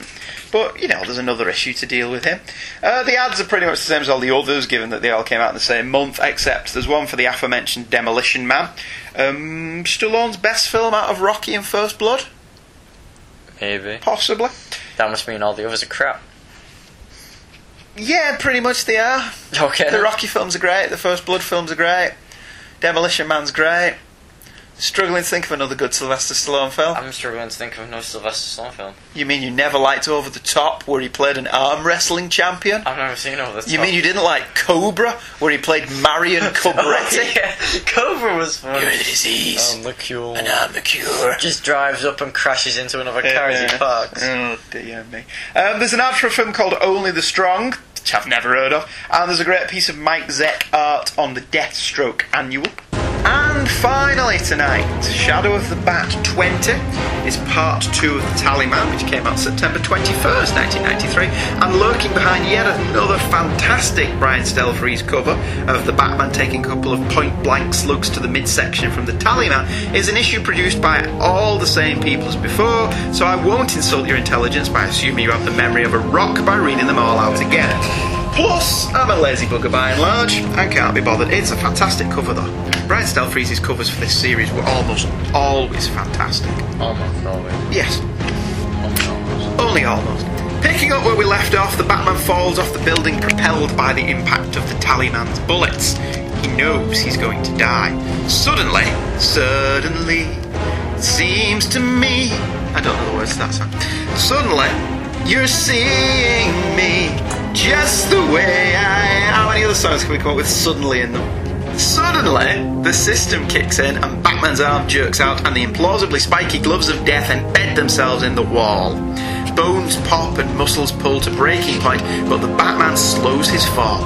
[SPEAKER 1] but you know, there's another issue to deal with him. Uh, the ads are pretty much the same as all the others, given that they all came out in the same month, except there's one for the aforementioned Demolition Man. Um, Stallone's best film out of Rocky and First Blood,
[SPEAKER 2] Maybe
[SPEAKER 1] possibly.
[SPEAKER 2] that must mean all the others are crap.
[SPEAKER 1] Yeah, pretty much they are.
[SPEAKER 2] Okay.
[SPEAKER 1] The Rocky films are great, the First Blood films are great, Demolition Man's great. Struggling to think of another good Sylvester Stallone film.
[SPEAKER 2] I'm struggling to think of no Sylvester Stallone film.
[SPEAKER 1] You mean you never liked Over the Top, where he played an arm wrestling champion?
[SPEAKER 2] I've never seen all this.
[SPEAKER 1] You mean you didn't like Cobra, where he played Marion [laughs] Cobretti?
[SPEAKER 2] yeah, [laughs] Cobra was fun.
[SPEAKER 1] You're the disease,
[SPEAKER 2] I'm the cure.
[SPEAKER 1] and I'm the cure.
[SPEAKER 2] Just drives up and crashes into another car as he
[SPEAKER 1] Yeah.
[SPEAKER 2] parks.
[SPEAKER 1] Oh dear me. Um, there's an ad for a film called Only the Strong, which I've never heard of, and there's a great piece of Mike Zeck art on the Deathstroke annual. And finally tonight, Shadow of the Bat 20 is part 2 of The Tallyman, which came out September 21st, 1993. And lurking behind yet another fantastic Brian Stelfreeze cover of the Batman taking a couple of point blank slugs to the midsection from The Tallyman is an issue produced by all the same people as before, so I won't insult your intelligence by assuming you have the memory of a rock by reading them all out again. Plus, I'm a lazy bugger by and large, and can't be bothered. It's a fantastic cover though. Brian Stelfreeze's covers for this series were almost always fantastic.
[SPEAKER 2] Almost always.
[SPEAKER 1] Yes,
[SPEAKER 2] Almost almost.
[SPEAKER 1] only almost. Picking up where we left off, the Batman falls off the building propelled by the impact of the Tallyman's bullets. He knows he's going to die. Suddenly, suddenly, it seems to me. I don't know the words to that song. Suddenly, you're seeing me just the way I. How many other songs can we come up with suddenly in them? Suddenly, the system kicks in and Batman's arm jerks out, and the implausibly spiky gloves of death embed themselves in the wall. Bones pop and muscles pull to breaking point, but the Batman slows his fall.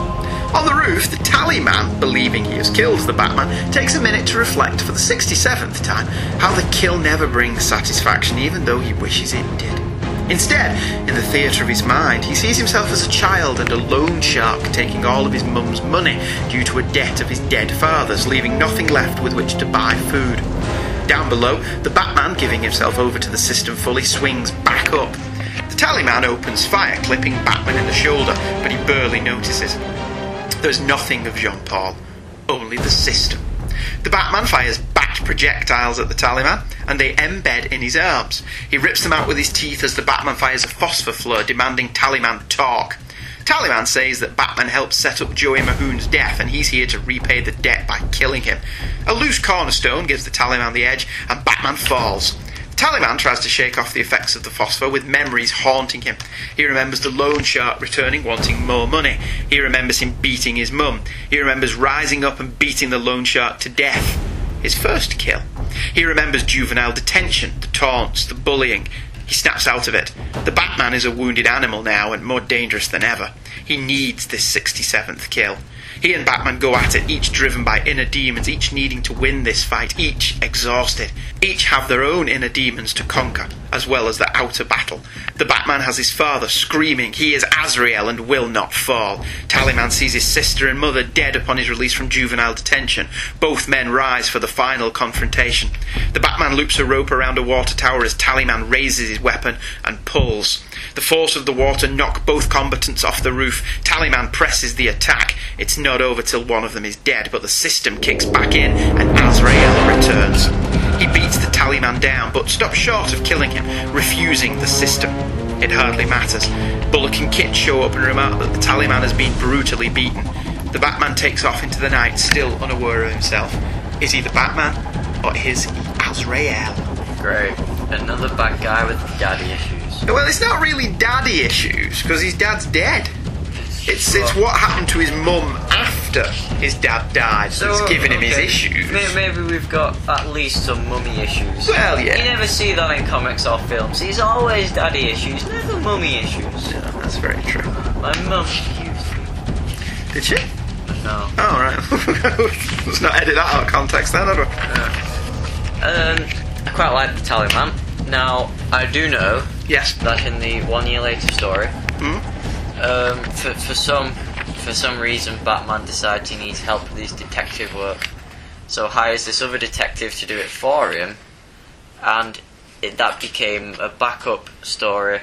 [SPEAKER 1] On the roof, the tally man, believing he has killed the Batman, takes a minute to reflect for the 67th time how the kill never brings satisfaction, even though he wishes it did. Instead, in the theatre of his mind, he sees himself as a child and a loan shark taking all of his mum's money due to a debt of his dead father's, leaving nothing left with which to buy food. Down below, the Batman, giving himself over to the system fully, swings back up. The Tallyman opens fire, clipping Batman in the shoulder, but he barely notices. There's nothing of Jean Paul, only the system. The Batman fires projectiles at the Tallyman, and they embed in his arms. He rips them out with his teeth as the Batman fires a phosphor flood, demanding Tallyman talk. Tallyman says that Batman helped set up Joey Mahoon's death, and he's here to repay the debt by killing him. A loose cornerstone gives the Tallyman the edge, and Batman falls. The Tallyman tries to shake off the effects of the phosphor with memories haunting him. He remembers the loan shark returning wanting more money. He remembers him beating his mum. He remembers rising up and beating the loan shark to death. His first kill. He remembers juvenile detention, the taunts, the bullying. He snaps out of it. The Batman is a wounded animal now and more dangerous than ever. He needs this 67th kill. He and Batman go at it, each driven by inner demons, each needing to win this fight, each exhausted. Each have their own inner demons to conquer, as well as the outer battle. The Batman has his father screaming, he is Azrael and will not fall. Tallyman sees his sister and mother dead upon his release from juvenile detention. Both men rise for the final confrontation. The Batman loops a rope around a water tower as Tallyman raises his weapon and pulls. The force of the water knock both combatants off the roof. Tallyman presses the attack. It's not over till one of them is dead, but the system kicks back in and Azrael returns. He beats the Tallyman down, but stops short of killing him, refusing the system. It hardly matters. Bullock and Kit show up and remark that the Tallyman has been brutally beaten. The Batman takes off into the night, still unaware of himself. Is he the Batman, or is he Azrael?
[SPEAKER 2] Great. Another bad guy with daddy issues.
[SPEAKER 1] Well, it's not really daddy issues, because his dad's dead.
[SPEAKER 2] It's
[SPEAKER 1] It's what happened to his mum after his dad died that's giving him his issues.
[SPEAKER 2] Maybe we've got at least some mummy issues.
[SPEAKER 1] Well, yeah.
[SPEAKER 2] You never see that in comics or films. He's always daddy issues, never mummy issues.
[SPEAKER 1] That's very true.
[SPEAKER 2] My mum used me.
[SPEAKER 1] Did she?
[SPEAKER 2] No.
[SPEAKER 1] Oh right. [laughs] Let's not edit that out of context then, had we?
[SPEAKER 2] Um, I quite like the Taliban. Now, I do know
[SPEAKER 1] Yes.
[SPEAKER 2] that in the one year later story,
[SPEAKER 1] Hmm?
[SPEAKER 2] um, for, for some for some reason, Batman decides he needs help with his detective work, so hires this other detective to do it for him, and it, that became a backup story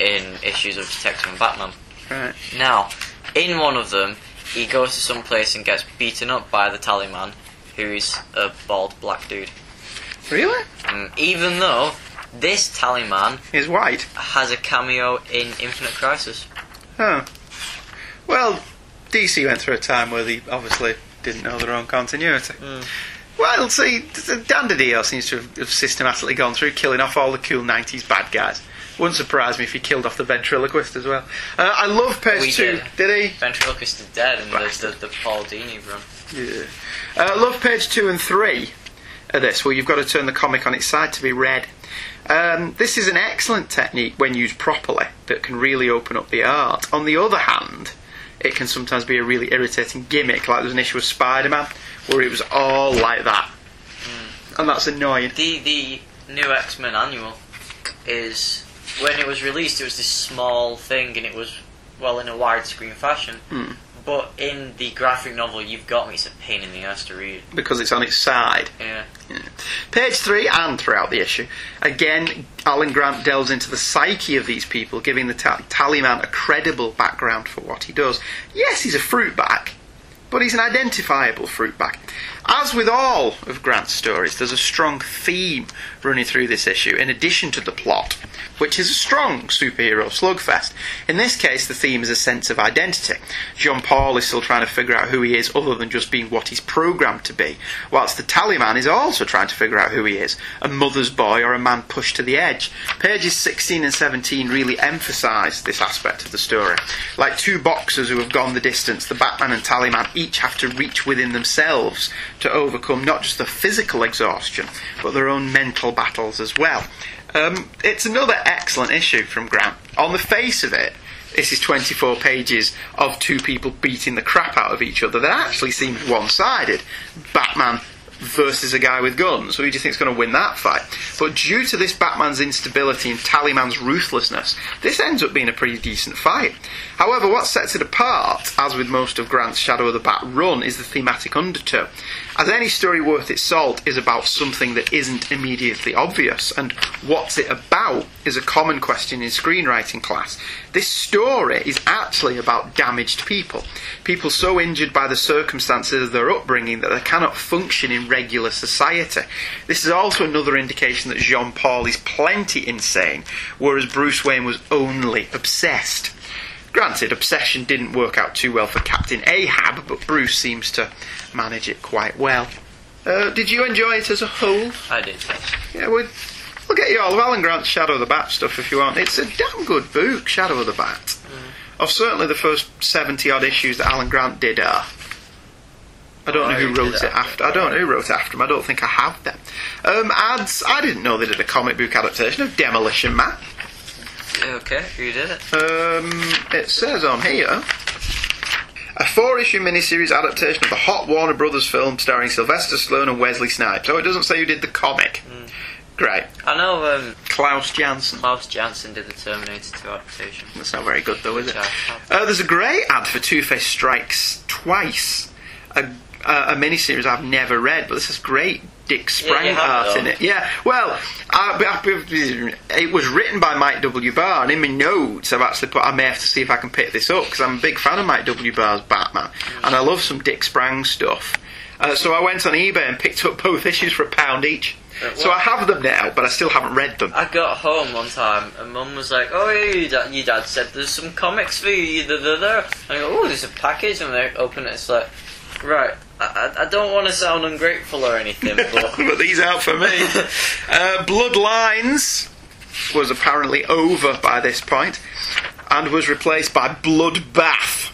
[SPEAKER 2] in issues of Detective and Batman.
[SPEAKER 1] Right.
[SPEAKER 2] Now, in one of them, he goes to some place and gets beaten up by the Tallyman, who is a bald black dude.
[SPEAKER 1] Really?
[SPEAKER 2] Um, even though this Tallyman
[SPEAKER 1] is white.
[SPEAKER 2] has a cameo in Infinite Crisis.
[SPEAKER 1] Oh. Well, DC went through a time where they obviously didn't know their own continuity. Well, see, Dan DiDio seems to have systematically gone through killing off all the cool 90s bad guys. Wouldn't surprise me if he killed off the ventriloquist as well. Uh, I love page
[SPEAKER 2] We
[SPEAKER 1] two.
[SPEAKER 2] did.
[SPEAKER 1] he?
[SPEAKER 2] Ventriloquist is dead in the,
[SPEAKER 1] Bastard.
[SPEAKER 2] the, the Paul Dini run.
[SPEAKER 1] Yeah. Uh, I love page two and three of this, Well, you've got to turn the comic on its side to be read. Um, this is an excellent technique when used properly that can really open up the art. On the other hand, it can sometimes be a really irritating gimmick, like there's an issue of Spider Man where it was all like that. And that's annoying.
[SPEAKER 2] The the new X Men annual is when it was released. It was this small thing, and it was well in a widescreen fashion.
[SPEAKER 1] Hmm.
[SPEAKER 2] But in the graphic novel, you've got me. It's a pain in the ass to read.
[SPEAKER 1] Because it's on its side.
[SPEAKER 2] Yeah.
[SPEAKER 1] Page three and throughout the issue, again, Alan Grant delves into the psyche of these people, giving the ta- Tallyman a credible background for what he does. Yes, he's a fruit bag, but he's an identifiable fruit bag. As with all of Grant's stories, there's a strong theme running through this issue, in addition to the plot, which is a strong superhero slugfest. In this case, the theme is a sense of identity. John Paul is still trying to figure out who he is, other than just being what he's programmed to be, whilst the Tallyman is also trying to figure out who he is a mother's boy or a man pushed to the edge. Pages 16 and 17 really emphasise this aspect of the story. Like two boxers who have gone the distance, the Batman and Tallyman each have to reach within themselves to overcome not just the physical exhaustion, but their own mental battles as well. Um, it's another excellent issue from Grant. On the face of it, this is 24 pages of two people beating the crap out of each other that actually seems one sided. Batman versus a guy with guns. Who do you think's going to win that fight? But due to this Batman's instability and Tallyman's ruthlessness, this ends up being a pretty decent fight. However, what sets it apart, as with most of Grant's Shadow of the Bat run, is the thematic undertow. As any story worth its salt is about something that isn't immediately obvious, and what's it about is a common question in screenwriting class. This story is actually about damaged people. People so injured by the circumstances of their upbringing that they cannot function in regular society. This is also another indication that Jean Paul is plenty insane, whereas Bruce Wayne was only obsessed. Granted, obsession didn't work out too well for Captain Ahab, but Bruce seems to manage it quite well. Uh, did you enjoy it as a whole?
[SPEAKER 2] I did.
[SPEAKER 1] Yeah, we'll, we'll get you all of Alan Grant's Shadow of the Bat stuff if you want. It's a damn good book, Shadow of the Bat. Of certainly the first 70 odd issues that Alan Grant did are. I don't
[SPEAKER 2] Oh,
[SPEAKER 1] know who wrote it
[SPEAKER 2] after.
[SPEAKER 1] after. I don't know who wrote it after him. I don't think I have them. Um, ads. I didn't know they did a comic book adaptation of Demolition Man.
[SPEAKER 2] Okay, who did it?
[SPEAKER 1] Um, it says on here a four-issue miniseries adaptation of the hot Warner Brothers film starring Sylvester Stallone and Wesley Snipes. Oh, it doesn't say who did the comic. Great,
[SPEAKER 2] I know um,
[SPEAKER 1] Klaus Janson.
[SPEAKER 2] Klaus Janson did the Terminator 2 adaptation.
[SPEAKER 1] That's not very good, though, is it?
[SPEAKER 2] Which I have.
[SPEAKER 1] Uh, there's a great ad for Two Face Strikes Twice, a, a, a miniseries I've never read, but this is great Dick Sprang
[SPEAKER 2] have
[SPEAKER 1] art in it. Yeah, well, I, I- it was written by Mike W. Barr, and in my notes I've actually put I may have to see if I can pick this up because I'm a big fan of Mike W. Barr's Batman, and I love some Dick Sprang stuff. Uh, so I went on eBay and picked up both issues for a pound each.
[SPEAKER 2] Uh,
[SPEAKER 1] So I have them now, but I still haven't read them.
[SPEAKER 2] I got home one time and Mum was like, "Oh, yeah, your dad, your dad said there's some comics for you." Da, da, da. And I go, "Oh, there's a package," and I open it. It's like, right. I, I don't want to sound ungrateful or anything, [laughs] but
[SPEAKER 1] but these out for me. [laughs] uh, Bloodlines was apparently over by this and was replaced by Bloodbath.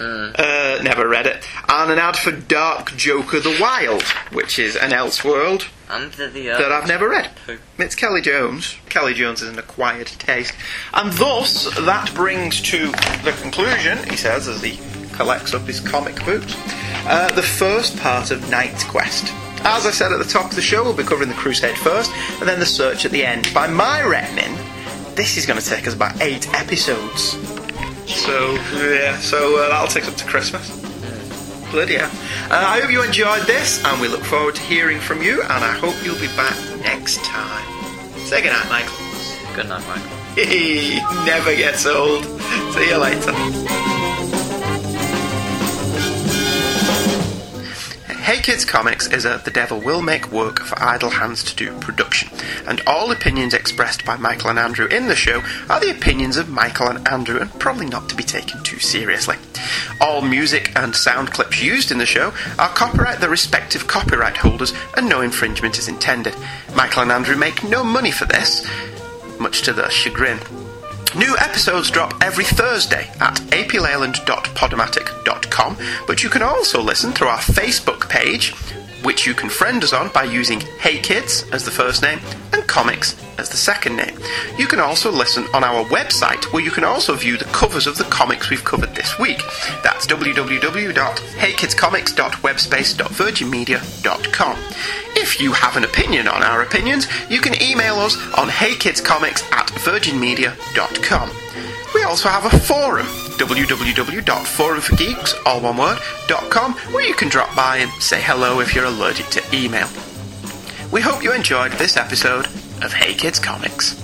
[SPEAKER 1] Uh, never read it. And an ad for Dark Joker the Wild, which is an Elseworld
[SPEAKER 2] the
[SPEAKER 1] that
[SPEAKER 2] uh,
[SPEAKER 1] I've never read.
[SPEAKER 2] Who?
[SPEAKER 1] It's Kelly Jones. Kelly Jones is an acquired taste. And thus, that brings to the conclusion, he says, as he collects up his comic books, uh, the first part of Knight's Quest. As I said at the top of the show, we'll be covering the Crusade first, and then the search at the end. By my reckoning, this is going to take us about eight episodes. So, yeah, so uh, that'll take us up to Christmas. Bloody hell. Uh, I hope you enjoyed this, and we look forward to hearing from you, and I hope you'll be back next time. Say goodnight, Michael.
[SPEAKER 2] Good night, Michael. [laughs]
[SPEAKER 1] He never gets old. See you later. Hey Kids Comics is a The Devil Will Make Work for Idle Hands to Do production, and all opinions expressed by Michael and Andrew in the show are the opinions of Michael and Andrew and probably not to be taken too seriously. All music and sound clips used in the show are copyright the respective copyright holders and no infringement is intended. Michael and Andrew make no money for this, much to their chagrin. New episodes drop every Thursday at apleyland.podomatic.com, but you can also listen through our Facebook page, which you can friend us on by using Hey Kids as the first name and Comics as the second name. You can also listen on our website, where you can also view the covers of the comics we've covered this week. That's www.heykidscomics.webspace.virginmedia.com. If you have an opinion on our opinions, you can email us on heykidscomics at virginmedia.com. We also have a forum, www.forumforgeeks, all one word, .com, where you can drop by and say hello if you're allergic to email. We hope you enjoyed this episode of Hey Kids Comics.